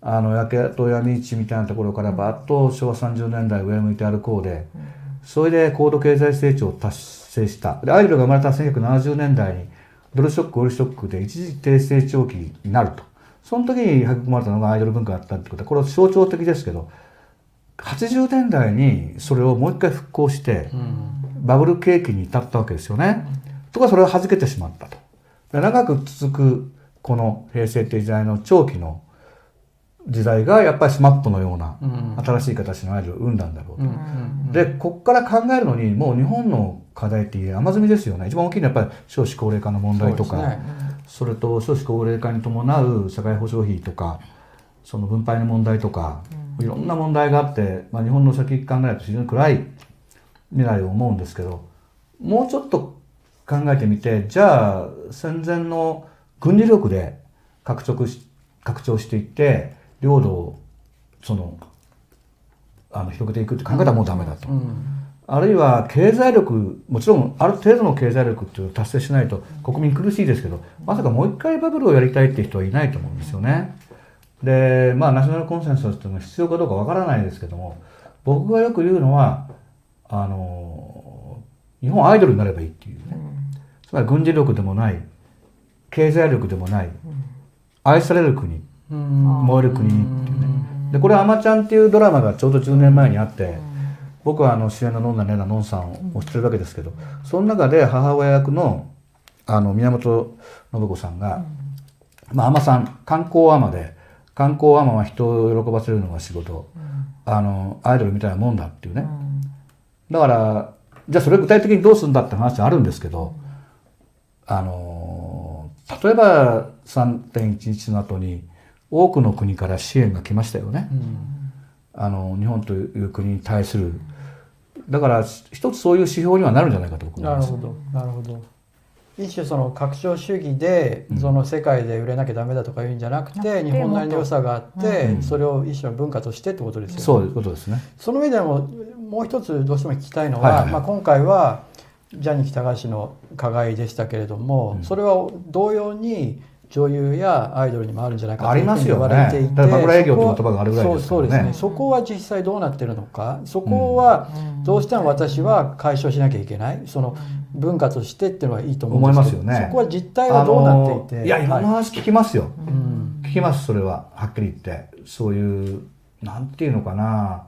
あの焼け跡闇市みたいなところからバッと昭和30年代上向いて歩こうで、それで高度経済成長を達成した。でアイドルが生まれた1970年代にドルショックオイルショックで一時低成長期になると。その時に育まれたのがアイドル文化だったってことはこれは象徴的ですけど80年代にそれをもう一回復興して、バブル景気に至ったわけですよね。とかそれを弾けてしまったと。長く続くこの平成って時代の長期の時代がやっぱりスマップのような新しい形のアイドルを生んだんだろうと。でこっから考えるのにもう日本の課題って山積みですよね。一番大きいのはやっぱり少子高齢化の問題とか。そ,、れと少子高齢化に伴う社会保障費とかその分配の問題とか、いろんな問題があって、まあ、日本の先考えると非常に暗い未来を思うんですけどもうちょっと考えてみてじゃあ戦前の軍事力で獲得し拡張していって領土をそのあの広げていくって考えたらもうダメだと。あるいは経済力もちろんある程度の経済力っていうのを達成しないと国民苦しいですけどまさかもう一回バブルをやりたいっていう人はいないと思うんですよね。でまあナショナルコンセンサスっていうのは必要かどうかわからないですけども僕がよく言うのはあの日本アイドルになればいいっていうね、つまり軍事力でもない経済力でもない、愛される国、燃える国っていうね。でこれ「あまちゃん」っていうドラマがちょうど10年前にあって、僕はあの主演のノンナネナノンさんを知ってるわけですけど、その中で母親役のあの宮本信子さんが、まあ、海女さん観光海女で観光海女は人を喜ばせるのが仕事、あのアイドルみたいなもんだっていうね、だからじゃあそれ具体的にどうするんだって話はあるんですけど、あの例えば3.11の後に多くの国から支援が来ましたよね、あの日本という国に対する。だから一つそういう指標にはなるんじゃないかと僕思います。なるほどなるほど一種その拡張主義でその世界で売れなきゃダメだとかいうんじゃなくて、日本なりの良さがあって、それを一種の文化としてってことですよね。そういうことですね。その上でももう一つどうしても聞きたいのは、まあ今回はジャニー喜多川氏の加害でしたけれども、それは同様に女優やアイドルにもあるんじゃないかと言われていて、ね、営業って言葉があるぐらいです、ね、そうですね。そこは実際どうなってるのか。そこはどうしても私は解消しなきゃいけない。その文化としてっていうのはいいと思うんですけど、ね、そこは実態はどうなっていて？いや今の話聞きますよ、聞きますそれは。はっきり言って。そういうなんていうのかな。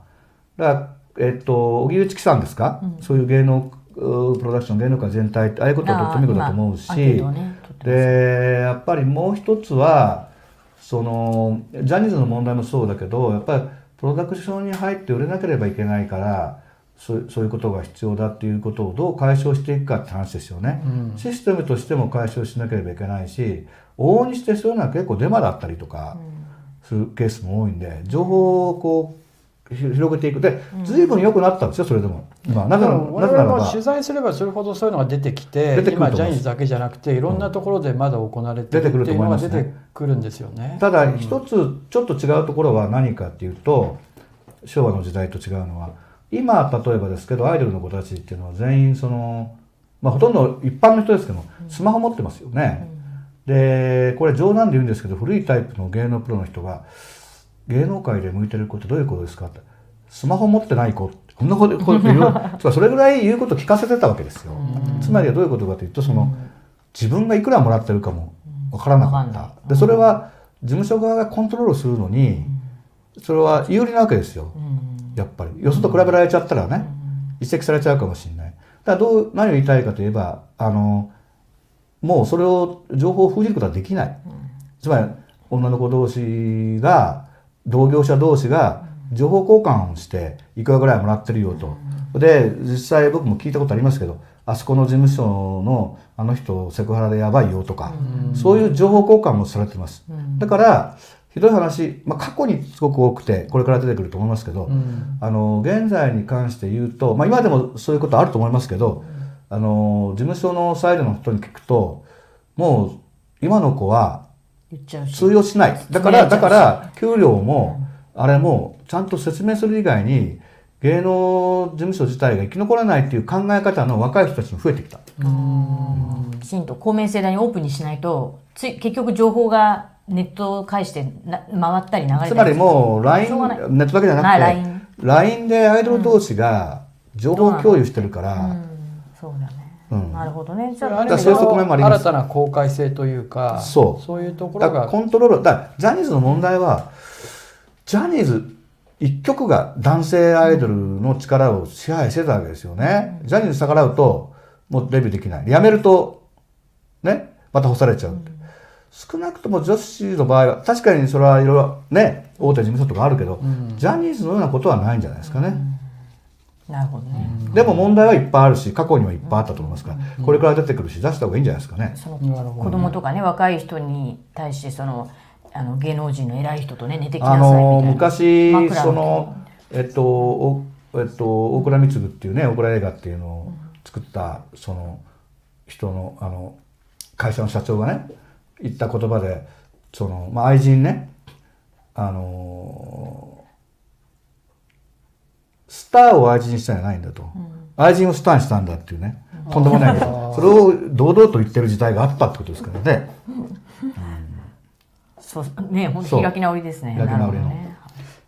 だからえっと荻内貴さんですか、うん、そういう芸能プロダクション芸能界全体ああいうことはとってもいいことだと思うし、ね、でやっぱりもう一つはそのジャニーズの問題もそうだけどやっぱりプロダクションに入って売れなければいけないからそうそういうことが必要だっていうことをどう解消していくかって話ですよね、うん、システムとしても解消しなければいけないし往々にしてそういうのは結構デマだったりとかするケースも多いんで情報をこう広げていく。で随分良くなったんですよそれでも。今なぜな我々も取材すればするほどそういうのが出てきて今ジャニーズだけじゃなくていろんなところでまだ行われてるっていうのが出てくるんですよね。ただ一つちょっと違うところは何かっていうと昭和の時代と違うのは今例えばですけどアイドルの子たちっていうのは全員その、まあ、ほとんど一般の人ですけどスマホ持ってますよね。でこれ冗談で言うんですけど古いタイプの芸能プロの人が芸能界で向いてる子ってどういうことですかってスマホ持ってない子こんなこと言う それぐらい言うこと聞かせてたわけですよ。つまりはどういうことかというとその自分がいくらもらってるかもわからなかった。でそれは事務所側がコントロールするのにそれは有利なわけですよ。やっぱりよそと比べられちゃったらね移籍されちゃうかもしれない。だからどう何を言いたいかといえばあのもうそれを情報を封じることはできない。つまり女の子同士が同業者同士が情報交換をしていくらぐらいもらってるよと。で実際僕も聞いたことありますけどあそこの事務所のあの人セクハラでやばいよとか、そういう情報交換もされてます。だからひどい話、まあ、過去にすごく多くてこれから出てくると思いますけど、うん、あの現在に関して言うと、まあ、今でもそういうことあると思いますけど、うん、あの事務所のサイドの人に聞くともう今の子は通用しない。だから、だから、給料も、あれも、ちゃんと説明する以外に、芸能事務所自体が生き残らないっていう考え方の若い人たちも増えてきた。きちんと公明正大にオープンにしないと、つい結局情報がネットを介してな回ったり流れたりつまりもう LINE、ネットだけじゃなくて、LINE, でアイドル同士が情報共有してるから、そうだね。なるほどね。じゃあ、そういう側面もあります。新たな公開性というか、そう。そういうところが。コントロール、だジャニーズの問題は、ジャニーズ一曲が男性アイドルの力を支配してたわけですよね。ジャニーズ逆らうと、もうデビューできない。やめると、ね、また干されちゃう。少なくとも女子の場合は、確かにそれはいろいろね、大手事務所とかあるけど、ジャニーズのようなことはないんじゃないですかね。なるほどね、でも問題はいっぱいあるし過去にはいっぱいあったと思いますから、これから出てくるし出した方がいいんじゃないですかね。その子供とかね若い人に対してそのあの芸能人の偉い人とね寝てきなさいみたいな。あの昔そのえっとおえっと大倉光っていうね大倉映画っていうのを作ったその人のあの会社の社長がね言った言葉でその、まあ、愛人ねあのスターを愛人にしたんじゃないんだと、愛人をスターにしたんだっていうね。とんでもないけどそれを堂々と言ってる時代があったってことですからね。そうね本当開き直りですね。開き直りの。ね、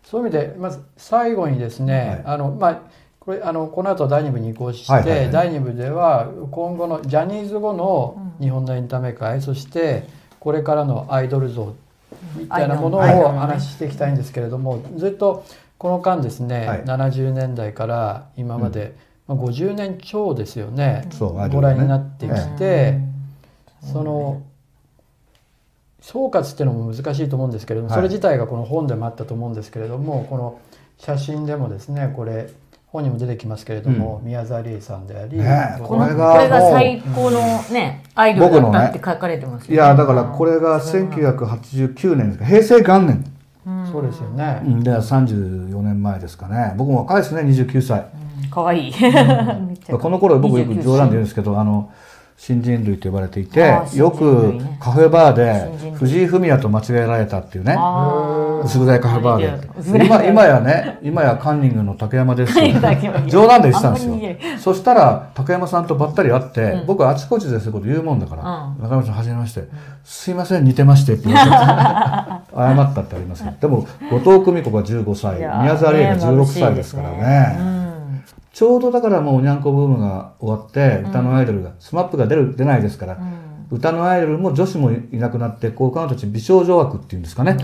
そういう意味でまず最後にですね、はい、あのまあこれあのこの後第2部に移行して、はいはいはい、第2部では今後のジャニーズ後の日本のエンタメ界、うん、そしてこれからのアイドル像みたいなものをお話ししていきたいんですけれども、ずっとこの間ですね、はい、70年代から今まで、うん、まあ、50年超ですよね、うん、ご覧になってきて、その総括っていうのも難しいと思うんですけれども、それ自体がこの本でもあったと思うんですけれどもこの写真でもですねこれ本にも出てきますけれども、うん、宮沢りえさんであり、ね、このこれが最高のね、アイドルだったって書かれてます、ね、いやだからこれが1989年ですか。平成元年、うん、そうですよね。で34年前ですかね。僕も若いですね29歳、うん、かわい。いこの頃僕よく冗談で言うんですけどあの新人類と呼ばれていて、よくカフェバーで藤井フミヤと間違えられたっていうね薄暗いカフェバーで。今今やね今やカンニングの竹山です 冗談で言ってたんですよ。そしたら竹山さんとばったり会って、うん、僕はあちこちでそういうこと言うもんだから「中村さんはじめましてすいません似てまして」って言われて 謝ったってありますけどでも後藤久美子が15歳宮沢りえが16歳ですからね。ちょうどだからもうおにゃんこブームが終わって歌のアイドルが、うん、スマップが出る出ないですから、うん、歌のアイドルも女子もいなくなってこう彼女たち美少女枠っていうんですかね。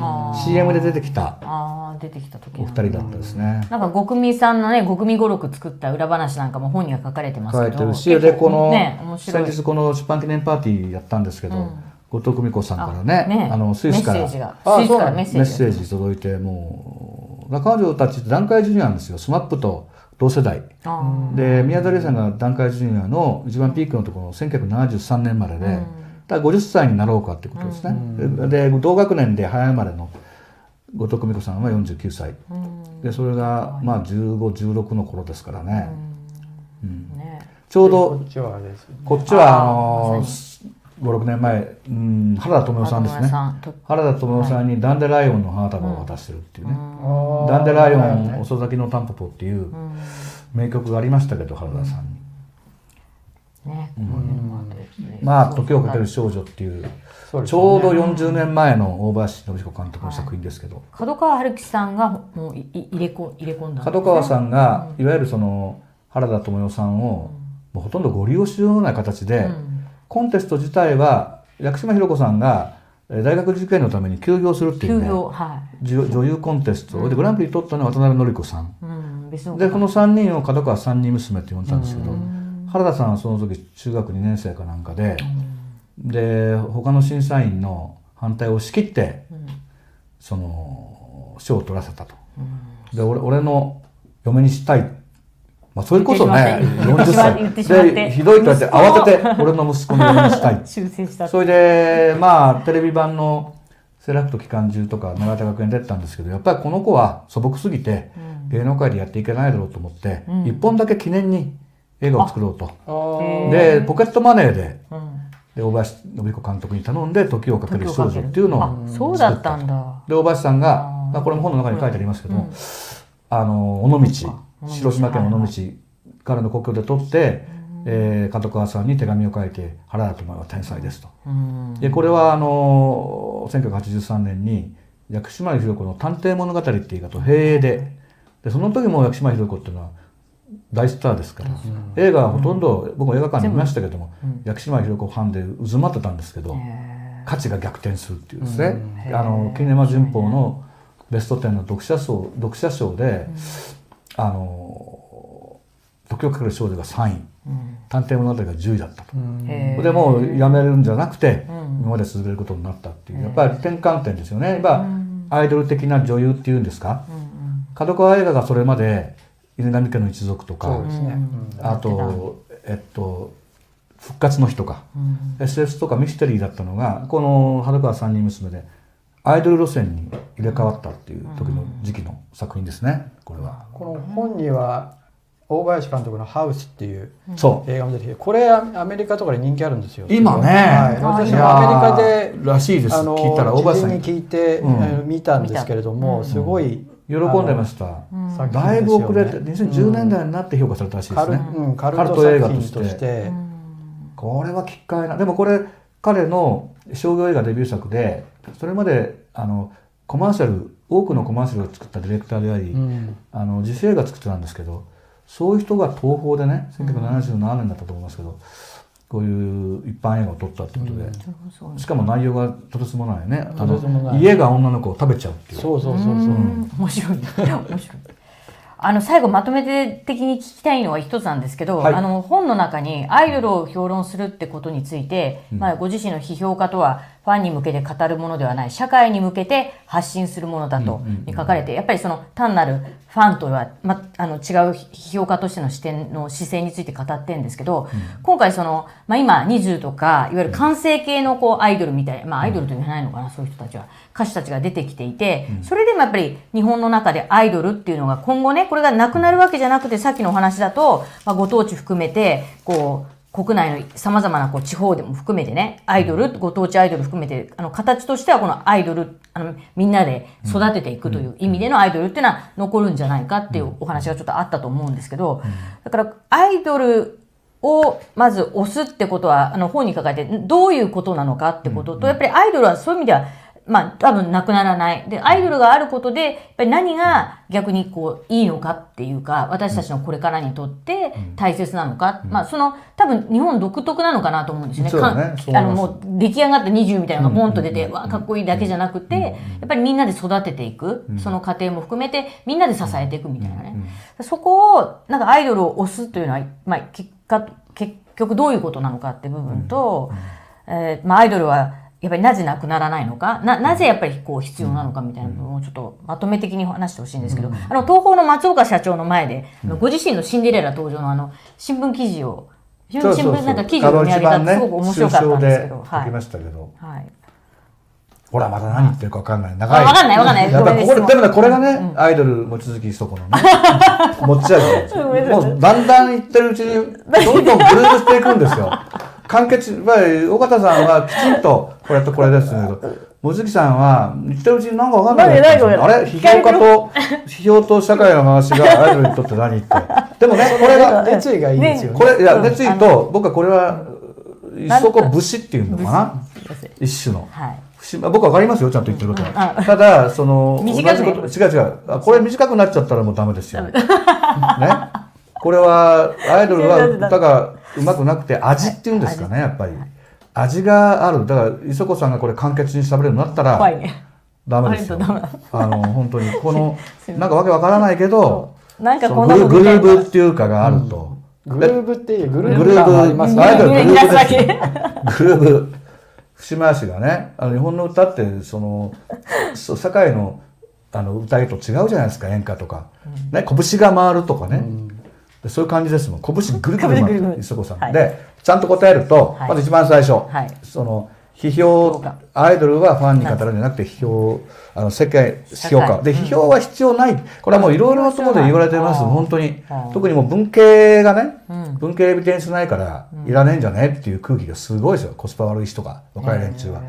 CM で出てきた。あ出てきた時お二人だったですね、なんかゴクミさんのねゴクミ語録作った裏話なんかも本には書かれてますけど。書いてるしでこの、ね、先日この出版記念パーティーやったんですけど、うん。後藤久美子さんからね、ね、あのスイスから。メッセージが。スイスからメッセージ届いてもう彼女たちって団塊ジュニアなんですよ。スマップと同世代。で宮沢りえさんが団塊ジュニアの一番ピークのところ1973年までで、うん、だ50歳になろうかってことですね、うん、で同学年で早生まれの後藤久美子さんは49歳、うん、でそれがまあ1516の頃ですからね,、うん。ね。ちょうどこっちは、ね、こっちはあの56年前、うん、原田知世さんですね。原田知世さんにダンデライオンの花束を渡してるっていうね、うん、ダンデライオン遅咲きのタンポポっていう名曲がありましたけど原田さんに。ね、うん、まあ「時をかける少女」っていう、ね、ちょうど40年前の大林信彦監督の作品ですけど、はい、角川春樹さんがもう入れこ入れ込んだ、ね、角川さんが、いわゆるその原田知世さんを、もうほとんどご利用しような形で、うんコンテスト自体は薬島ひろ子さんが大学受験のために休業するっていうね、はい、女優コンテスト、うん、でグランプリ取ったのは渡辺典子さん、うん、でこの3人を角川三人娘って呼んだんですけど、うん、原田さんはその時中学2年生かなんかで、で他の審査員の反対を押し切って、その賞を取らせたと。で俺俺の嫁にしたいってまあ、それこそね、40歳。で、ひどいと言って慌てて、俺の息子のようにしたい。修正した。それで、まあ、テレビ版のセラクト期間中とか、永田学園出てたんですけど、やっぱりこの子は素朴すぎて、芸能界でやっていけないだろうと思って、一、うん、本だけ記念に映画を作ろうと。で、ポケットマネーで、うん。で大林信彦監督に頼んで「時をかける少女」っていうのをそうだったんだ。で大林さんが、まあ、これも本の中に書いてありますけど、うん、あの尾道広島県尾道からの故郷で撮って、えー、門川さんに手紙を書いて「原田智は天才ですと」でこれはあの1983年に薬師丸ひろ子の「探偵物語」っていう映画と併映で。でその時も薬師丸ひろ子っていうのは大スターですから、映画はほとんど僕も映画館にいましたけども、薬師丸ひろ子ファンで渦まってたんですけど価値が逆転するっていうですね、あのキネマ旬報のベスト10の読者賞読者賞で、あの時をかける少女が3位、うん、探偵物語が10位だったと、うん、でもうやめるんじゃなくて、今まで続けることになったっていう。やっぱり転換点ですよね。やアイドル的な女優っていうんですか、角川映画がそれまで犬神家の一族とか、ね、あとえっと復活の日とか、うん、SS とかミステリーだったのがこの春川三人娘でアイドル路線に入れ替わったっていう時の時期の作品ですね。これは。この本には大林監督の「ハウス」っていうそ映画も出てきてこれアメリカとかで人気あるんですよ。今ね。はい、私もアメリカでらしいです。あの聞いたら大事林さん。前に聞いて、うん。見たんですけれども、見すごい喜んでました、あの作品だいぶ遅れてですよね2010年代になって評価されたらしいですね、うん、カルカルトト映画とししてて、これは奇怪な。でもこれ彼の商業映画デビュー作でそれまであのコマーシャル多くのコマーシャルを作ったディレクターであり、うん。あの自主映画作ってたんですけどそういう人が東宝でね1977年だったと思いますけど、こういう一般映画を撮ったってことで、しかも内容がとてつもないねあの家が女の子を食べちゃうっていう。そうそうそうそう、うん。面白い。面白い。あの最後まとめて的に聞きたいのは一つなんですけど、はい。あの本の中にアイドルを評論するってことについて、まあ、ご自身の批評家とはファンに向けて語るものではない。社会に向けて発信するものだと書かれてやっぱりその単なるファンとは、ま、あの違う批評家としての視点の姿勢について語ってるんですけど、今回その、まあ、今20とかいわゆる完成形のこうアイドルみたいまあアイドルというのはないのかなそういう人たちは。歌手たちが出てきていて、それでもやっぱり日本の中でアイドルっていうのが今後ねこれがなくなるわけじゃなくてさっきのお話だと、まあ、ご当地含めてこう国内のさまざまなこう地方でも含めてねアイドルご当地アイドル含めてあの形としてはこのアイドルあのみんなで育てていくという意味でのアイドルっていうのは残るんじゃないかっていうお話がちょっとあったと思うんですけどだからアイドルをまず押すってことはあの本に書かれてどういうことなのかってこととやっぱりアイドルはそういう意味ではまあ多分なくならない。で、アイドルがあることで、やっぱり何が逆にこういいのかっていうか、私たちのこれからにとって大切なのか、まあその多分日本独特なのかなと思うんですよね。ねあのもう出来上がった20みたいなのがボンと出て、わあかっこいいだけじゃなくて、やっぱりみんなで育てていく、その過程も含めてみんなで支えていくみたいなね。そこをなんかアイドルを推すというのは、まあ結果、結局どういうことなのかって部分と、えーまあアイドルはやっぱりなぜなくならないのか？ななぜやっぱりこう必要なのかみたいな部分をちょっとまとめ的に話してほしいんですけど、あの東宝の松岡社長の前で、ご自身のシンデレラ登場のあの新聞記事を新そうそうそう。聞なんか記事を読み上げたってすごく面白かったんですけど、書きましたけど、はい、ほらまた何言ってるか分かんない。長い。あわかんないわかんない。やっぱここでごめんねでもねこれがね、アイドル望月そこのね。持ち味なんですよ。もうだんだん言ってるうちにどんどんグループしていくんですよ完結やっぱり尾形さんはきちんとこれとこれですけど望月さんは言ってるうちになんか分かんない何何あれ？批評家と 批評と社会の話がアイドルにとって何って でもねこれが熱意がいいですよね。これいやうん。熱意と僕はこれはそこ武士っていうのかな？一種の。はい。僕わかりますよちゃんと言ってることは、うん。ただその同じこと違う違う。あこれ短くなっちゃったらもうダメですよ。ね？これはアイドルは歌がうまくなくて味っていうんですかねやっぱり。味がある。だから磯子さんがこれ簡潔に喋れるようになったら怖いね。ダメですよ。あの本当にこの なんかわけわからないけどなんかそこんなグルグルーブっていうかがあると、グルーブっていうグルグルーブ感あーブ、りますね。アイドルグルーブですグルーよ。グルーブ。節回しがね、あの日本の歌ってそのそう世界のあの歌いと違うじゃないですか演歌とか、ね拳が回るとかね、でそういう感じですもん。拳ぐるぐる ぐる磯子さん、はい。でちゃんと答えると、はい。まず一番最初、はい。その批評アイドルはファンに語るんじゃなくて批評あの世界批評家で批評は必要ない。これはもういろいろなところで言われてます。うん。本当に。うん特にもう文系がね、うん。文系エビデンスないからいらねえんじゃねっていう空気がすごいですよ。コスパ悪い人が若い連中は。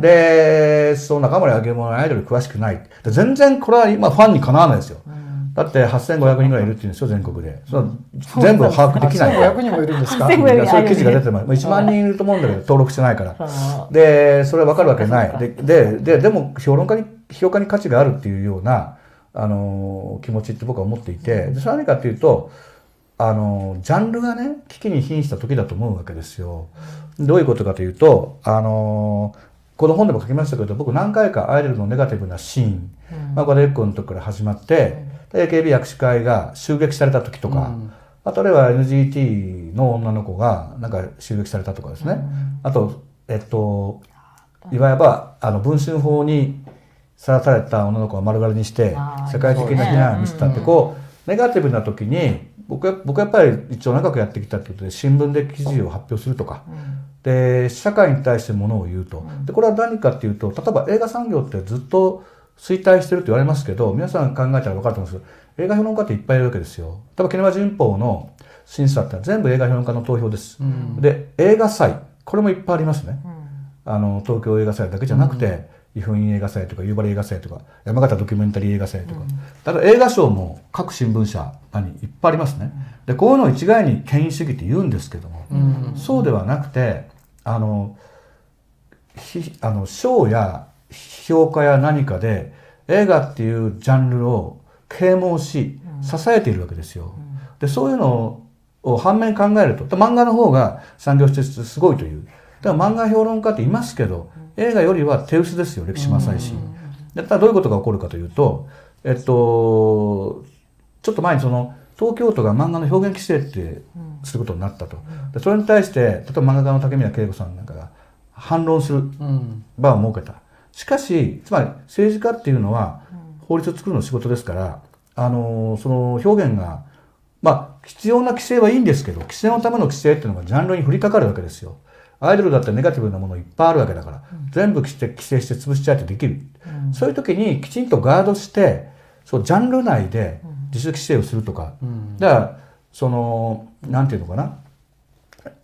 でその中森明もアイドル詳しくない。で全然これは今ファンにかなわないですよ。だって8500人ぐらいいるっていうんですよ全国で。その全部を把握できない。8500人もいるんですか？8500いやそういう記事が出てます。もう1万人いると思うんだけど、登録してないから。で、それは分かるわけない。で、で、ででも、評論家に、評価に価値があるっていうような、あのー気持ちって僕は思っていて、でそれは何かっていうと、あのージャンルがね、危機に瀕した時だと思うわけですよ。どういうことかというと、あのーこの本でも書きましたけど、僕何回かアイドルのネガティブなシーン、まあ、これエッコの時から始まって、で AKB 薬師会が襲撃された時とか、あとあるいは NGT の女の子がなんか襲撃されたとかですね、あとえっといわばあの文春法にさらされた女の子を丸刈りにして世界的な非難を見せたってこうネガティブな時に僕は僕はやっぱり一応長くやってきたってことで新聞で記事を発表するとか、で社会に対してものを言うと。でこれは何かっていうと例えば映画産業ってずっと衰退してると言われますけど皆さん考えたら分かると思うんですけ映画評論家っていっぱいいるわけですよ。例えばキネマ旬報の審査って全部映画評論家の投票です、うん、で映画祭これもいっぱいありますね、あの東京映画祭だけじゃなくて、伊風院映画祭とか夕張映画祭とか山形ドキュメンタリー映画祭とか、だから映画賞も各新聞社にいっぱいありますね。でこういうのを一概に権威主義って言うんですけども、そうではなくてあのあの賞や評価や何かで映画っていうジャンルを啓蒙し支えているわけですよ。でそういうのを反面考えると漫画の方が産業施設すごいというだから漫画評論家っていますけど映画よりは手薄ですよ歴史も浅いし。だったらどういうことが起こるかというとえっとちょっと前にその東京都が漫画の表現規制ってすることになったと。でそれに対して例えば漫画家の竹宮恵子さんなんかが反論する場を設けた。しかしつまり政治家っていうのは法律を作るの仕事ですからあのその表現がまあ必要な規制はいいんですけど規制のための規制っていうのがジャンルに降りかかるわけですよ。アイドルだってネガティブなものいっぱいあるわけだから、うん、全部規制規制して潰しちゃってできる、うん、そういう時にきちんとガードしてそうジャンル内で自主規制をするとか、うん、だからそのなんていうのかな。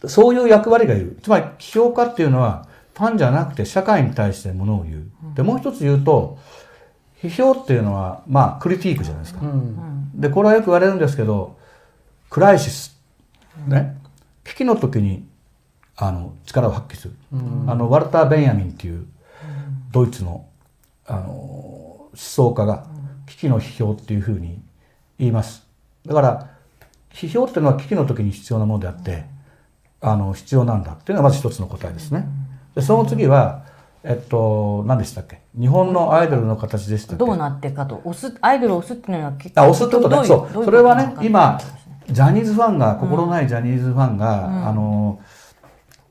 そういう役割がいる。つまり批評家っていうのはファンじゃなくて社会に対してものを言う、でもう一つ言うと批評っていうのはまあクリティークじゃないですか、でこれはよく言われるんですけどクライシス。ね。危機の時にあの力を発揮する、あのワルター・ベンヤミンっていうドイツのあの思想家が危機の批評っていうふうに言います。だから批評っていうのは危機の時に必要なものであってあの必要なんだっていうのがまず一つの答えですね。でその次はえっと、何でしたっけ？日本のアイドルの形でしたっけ？どうなってかと。押すアイドルを押すっていうのは結構あ押すってことねそう。それはね今ジャニーズファンが心ないジャニーズファンが、うん、あの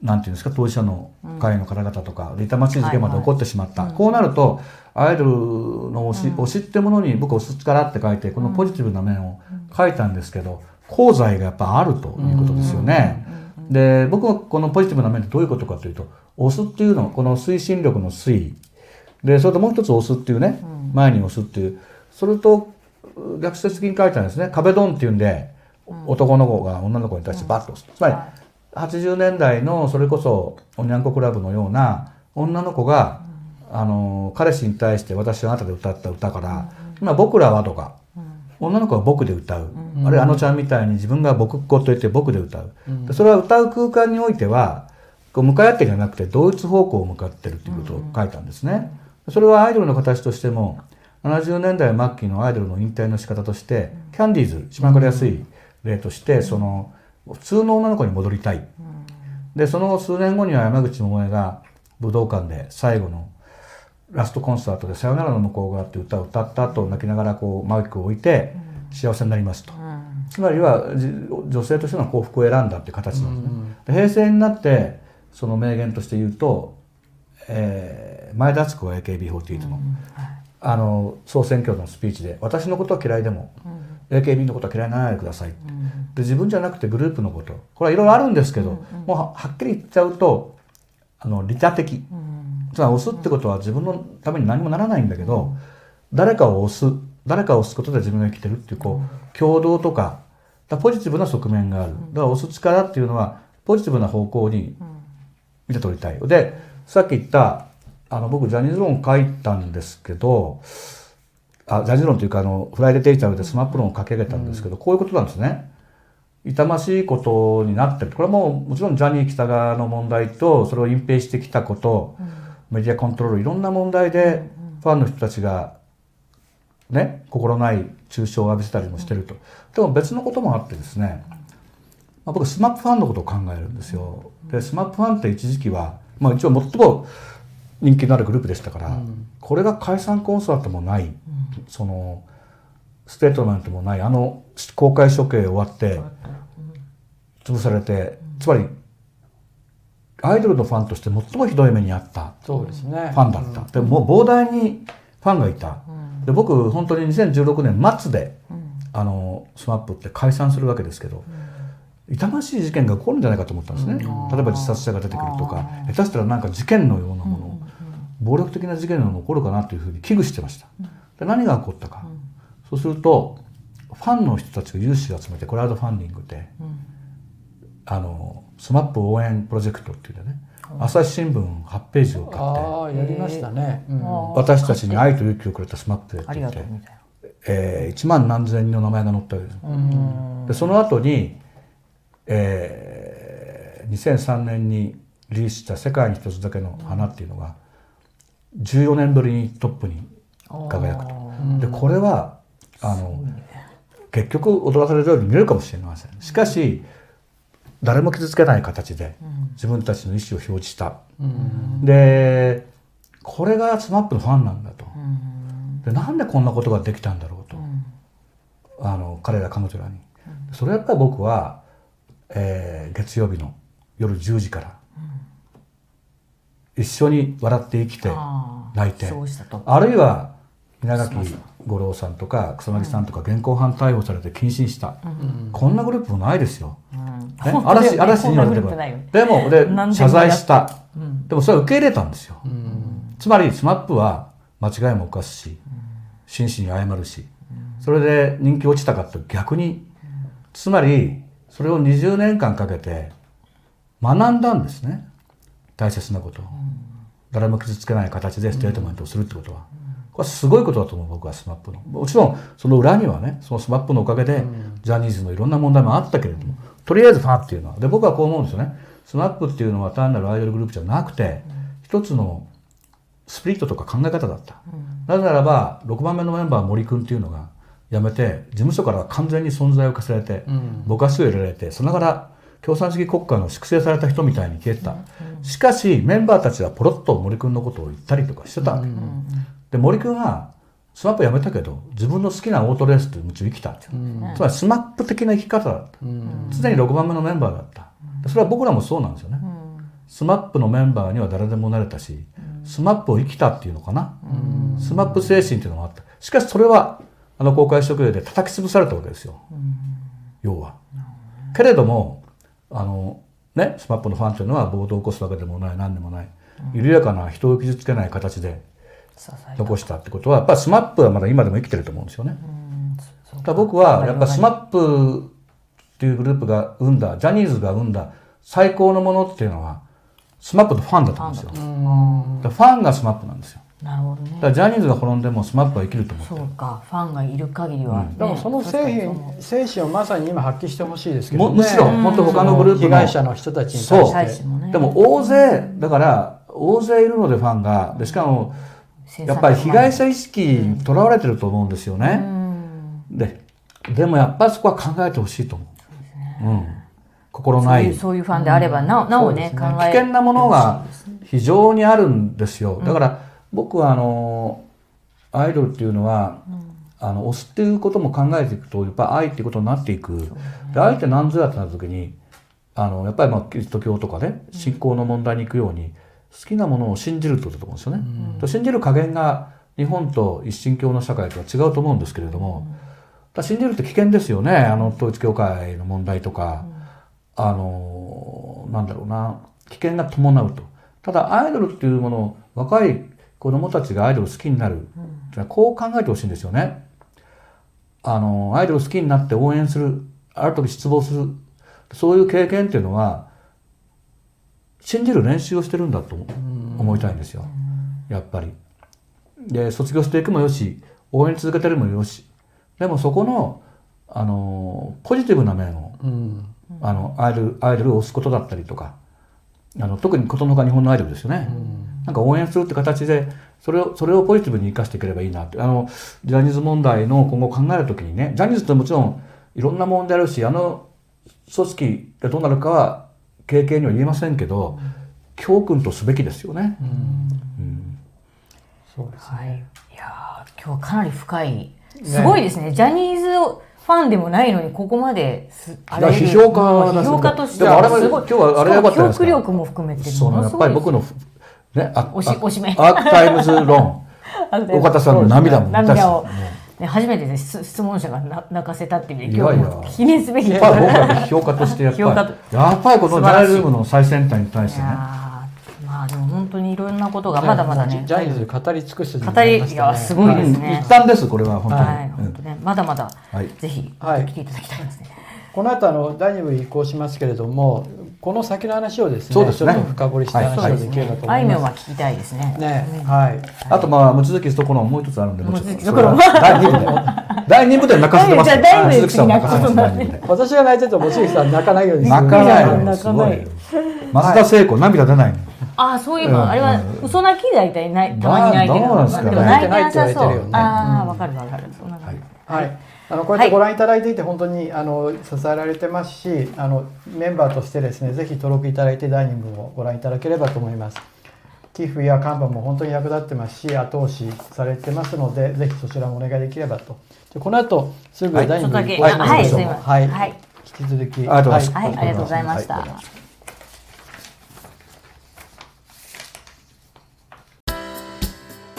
なんていうんですか？当事者の会の方々とか、痛ましい事件まで起こってしまった、はいはい、こうなるとアイドルの推し,、推しってものに僕「推す力」って書いてこのポジティブな面を書いたんですけど功罪がやっぱあるということですよね。で僕はこのポジティブな面ってどういうことかというと押すっていうのこの推進力の推でそれともう一つ押すっていうね、前に押すっていう。それと逆説的に書いたんですね。壁ドンっていうんで、男の子が女の子に対してバッと押す、つまり80年代のそれこそおにゃんこクラブのような女の子が、あの彼氏に対して私はあなたで歌った歌から、今僕らはとか、女の子は僕で歌う、あるいはあのちゃんみたいに自分が僕っ子と言って僕で歌う、それは歌う空間においてはこう向かい合ってじゃなくて同一方向を向かってるということを書いたんですね。それはアイドルの形としても70年代末期のアイドルの引退の仕方としてキャンディーズ一番分かりやすい例としてその普通の女の子に戻りたい。でその数年後には山口百恵が武道館で最後のラストコンサートで「さよならの向こう側」って歌を歌った後泣きながらこうマイクを置いて幸せになりますと、うん、つまりは女性としての幸福を選んだっていう形なんですね、うん、平成になってその名言として言うと、えー、前田敦子が AKB48 の,、あの総選挙のスピーチで「私のことは嫌いでも、AKB のことは嫌いにならないでください」で自分じゃなくてグループのこと。これはいろいろあるんですけど、もうはっきり言っちゃうとあの利他的、つまり押すってことは自分のために何もならないんだけど、誰かを押す誰かを押すことで自分が生きてるっていうこう共同とかポジティブな側面がある。だから押す力っていうのはポジティブな方向に見て取りたいでさっき言ったあの僕ジャニーズ論書いたんですけどあジャニーズ論というかあのフライデーテイチャーでスマップ論を書き上げたんですけど、こういうことなんですね。痛ましいことになってる。これはもうもちろんジャニー喜多川の問題とそれを隠蔽してきたこと、メディアコントロールいろんな問題でファンの人たちがね心ない中傷を浴びせたりもしてると。でも別のこともあってですね、まあ、僕 SMAPファンのことを考えるんですよ。で SMAPファンって一時期は、まあ、一応最も人気のあるグループでしたから、うん、これが解散コンサートもない、うん、そのステートメントもないあの公開処刑終わって潰されて、つまりアイドルのファンとして最もひどい目にあった層ですね。ファンだった、でももう膨大にファンがいた、で僕本当に2016年末で、あの SMAPって解散するわけですけど、痛ましい事件が起こるんじゃないかと思ったんですね、例えば自殺者が出てくるとか下手したらなんか事件のようなもの、暴力的な事件が起こるかなというふうに危惧してました、で何が起こったか、そうするとファンの人たちが有志を集めてクラウドファンディングで、あの SMAP応援プロジェクトっていうね。朝日新聞8ページを買ってやりましたね、うん。私たちに愛と勇気をくれた SMAPでって言ってありがとうみたいな。えー、1万何千人の名前が載ったわけです。うん。でその後に、えー、2003年にリリースした「世界に一つだけの花」っていうのが14年ぶりにトップに輝くと。でこれはあの結局踊らされるように見えるかもしれません。しかし誰も傷つけない形で自分たちの意思を表示した、でこれが SMAP のファンなんだと、でなんでこんなことができたんだろうと、あの彼ら彼女らに、それはやっぱり僕は、えー月曜日の夜10時から、一緒に笑って生きて泣いて。あるいは稲垣吾郎さんとか草薙さんとか現行犯逮捕されて謹慎した、こんなグループもないですよ、ね、本当だよね嵐嵐に言われてこんなグループないよ。ねでも謝罪した、でもそれは受け入れたんですよ、うん。つまり SMAP は間違いも犯すし真摯に謝るしそれで人気落ちたかって逆につまりそれを20年間かけて学んだんですね。大切なこと。を誰も傷つけない形でステートメントをするってことは。これはすごいことだと思う僕は SMAP の。もちろんその裏にはねその SMAP のおかげでジャニーズのいろんな問題もあったけれどもとりあえずファンっていうのはで僕はこう思うんですよね。SMAP っていうのは単なるアイドルグループじゃなくて一つのスピリットとか考え方だった、なぜならば6番目のメンバー森君っていうのが辞めて事務所からは完全に存在を課せられて、ぼかしを入れられてそのから共産主義国家の粛清された人みたいに消えてた、しかしメンバーたちはポロッと森君のことを言ったりとかしてたわけ、で森君はSMAP辞めたけど自分の好きなオートレースという道を生きたっていう、つまり SMAP的な生き方だった、常に6番目のメンバーだった。でそれは僕らもそうなんですよね、 SMAPのメンバーには誰でもなれたし、 SMAPを生きたっていうのかな、 SMAP精神っていうのもあった。しかしそれはあの公開処刑で叩き潰されたわけですよ、要は。けれどもあのね SMAPのファンというのは暴動を起こすわけでもない何でもない、緩やかな人を傷つけない形で残したってことはやっぱり SMAPはまだ今でも生きてると思うんですよね。そうだから僕はやっぱ SMAPっていうグループが生んだジャニーズが生んだ最高のものっていうのは SMAPのファンだと思うんですよ。ファンが SMAPなんですよ。なるほどね。だからジャニーズが滅んでも SMAPは生きると思ってる。そうか。ファンがいる限りは、ねでもその精神精神をまさに今発揮してほしいですけどね。もむしろ本当他のグループの。被害者の人たちにそう。対してね。でも大勢だから大勢いるのでファンが。でしかもやっぱり被害者意識にとらわれてると思うんですよね。ででもやっぱりそこは考えてほしいと思う。うん、心そうないそういうファンであれば、なおなおね考え危険なものが非常にあるんですよ。だから僕はあのアイドルっていうのは、あの推すっていうことも考えていくとやっぱ愛っていうことになっていく。で愛って何ぞやってなった時にあのやっぱりまあキリスト教とかね信仰の問題に行くように好きなものを信じるってことだと思うんですよね。と信じる加減が日本と一神教の社会とは違うと思うんですけれども、だから信じるって危険ですよね。あの統一教会の問題とか、あのなんだろうな。危険が伴うと。ただアイドルっていうものを若い子供たちがアイドルを好きになる、うのはこう考えてほしいんですよね。あのアイドルを好きになって応援するある時失望する。そういう経験っていうのは信じる練習をしてるんだと思いたいんですよ、やっぱり。で卒業していくもよし応援続けてるもよし。でもそこのあのポジティブな面をうん。あのアイドルアイドルを推すことだったりとかあの特にことのほか日本のアイドルですよね、なんか応援するって形でそれをそれをポジティブに生かしていければいいなって。あのジャニーズ問題の今後考えるときにねジャニーズってもちろんいろんな問題あるしあの組織がどうなるかは経験には言えませんけど、教訓とすべきですよね。うん。そうですはい、いやー今日はかなり深い。すごいですね。ジャニーズファンでもないのにここまですあれ批評家批評家としてはすごい今日はあれ良かったですか。記憶力も含めてそのやっぱり僕ののねあおしあおしめアークタイムズ論。岡田さんの涙も涙をもね、初めてで質質問者がな泣かせたっていう今日も記念すべき。やっぱり僕は評価としてやっぱりやっぱりこのジャーナリズムの最先端に対してねああでも本当にいろんなことがまだまだねジャニーズ語り尽くすに語りいやすごいですね、一旦ですこれは本当に、はい、本当ね、まだまだ、はい。ぜひ、はい。来ていただきたいですね。この後あの第2部移行しますけれどもこの先の話をですねそうですね。ちょっと深掘りしたはい話をできればと思あい。いまみょんは聞きたいですね。す。ねはい。あとまあ望月すところもう一つあるんでもうちょっと。第二部で第二部で泣かせてます。よじゃあ第二部で鈴木さんを泣かせてます私が泣いてると望月さん泣かないようにする。泣かない。泣のかない。すごいよ松田聖子涙出ないのあ、そういえば、うん。あれは嘘泣き大体ない、たまに泣いてるどうなんですかね。でも泣いてなさ泣いてないって言そうわれてるよね。ああ、わかるわかる。そんな感じ。はい、あのこうやってご覧いただいていて本当にあの支えられてますしあのメンバーとしてですねぜひ登録いただいて第2部もご覧いただければと思います。寄付や看板も本当に役立ってますし後押しされてますのでぜひそちらもお願いできればと。でこの後すぐはい。第2部に移行しまはい、しょう。はい、はい、引き続きありがとうございます。ははい、ありがとうございました。はい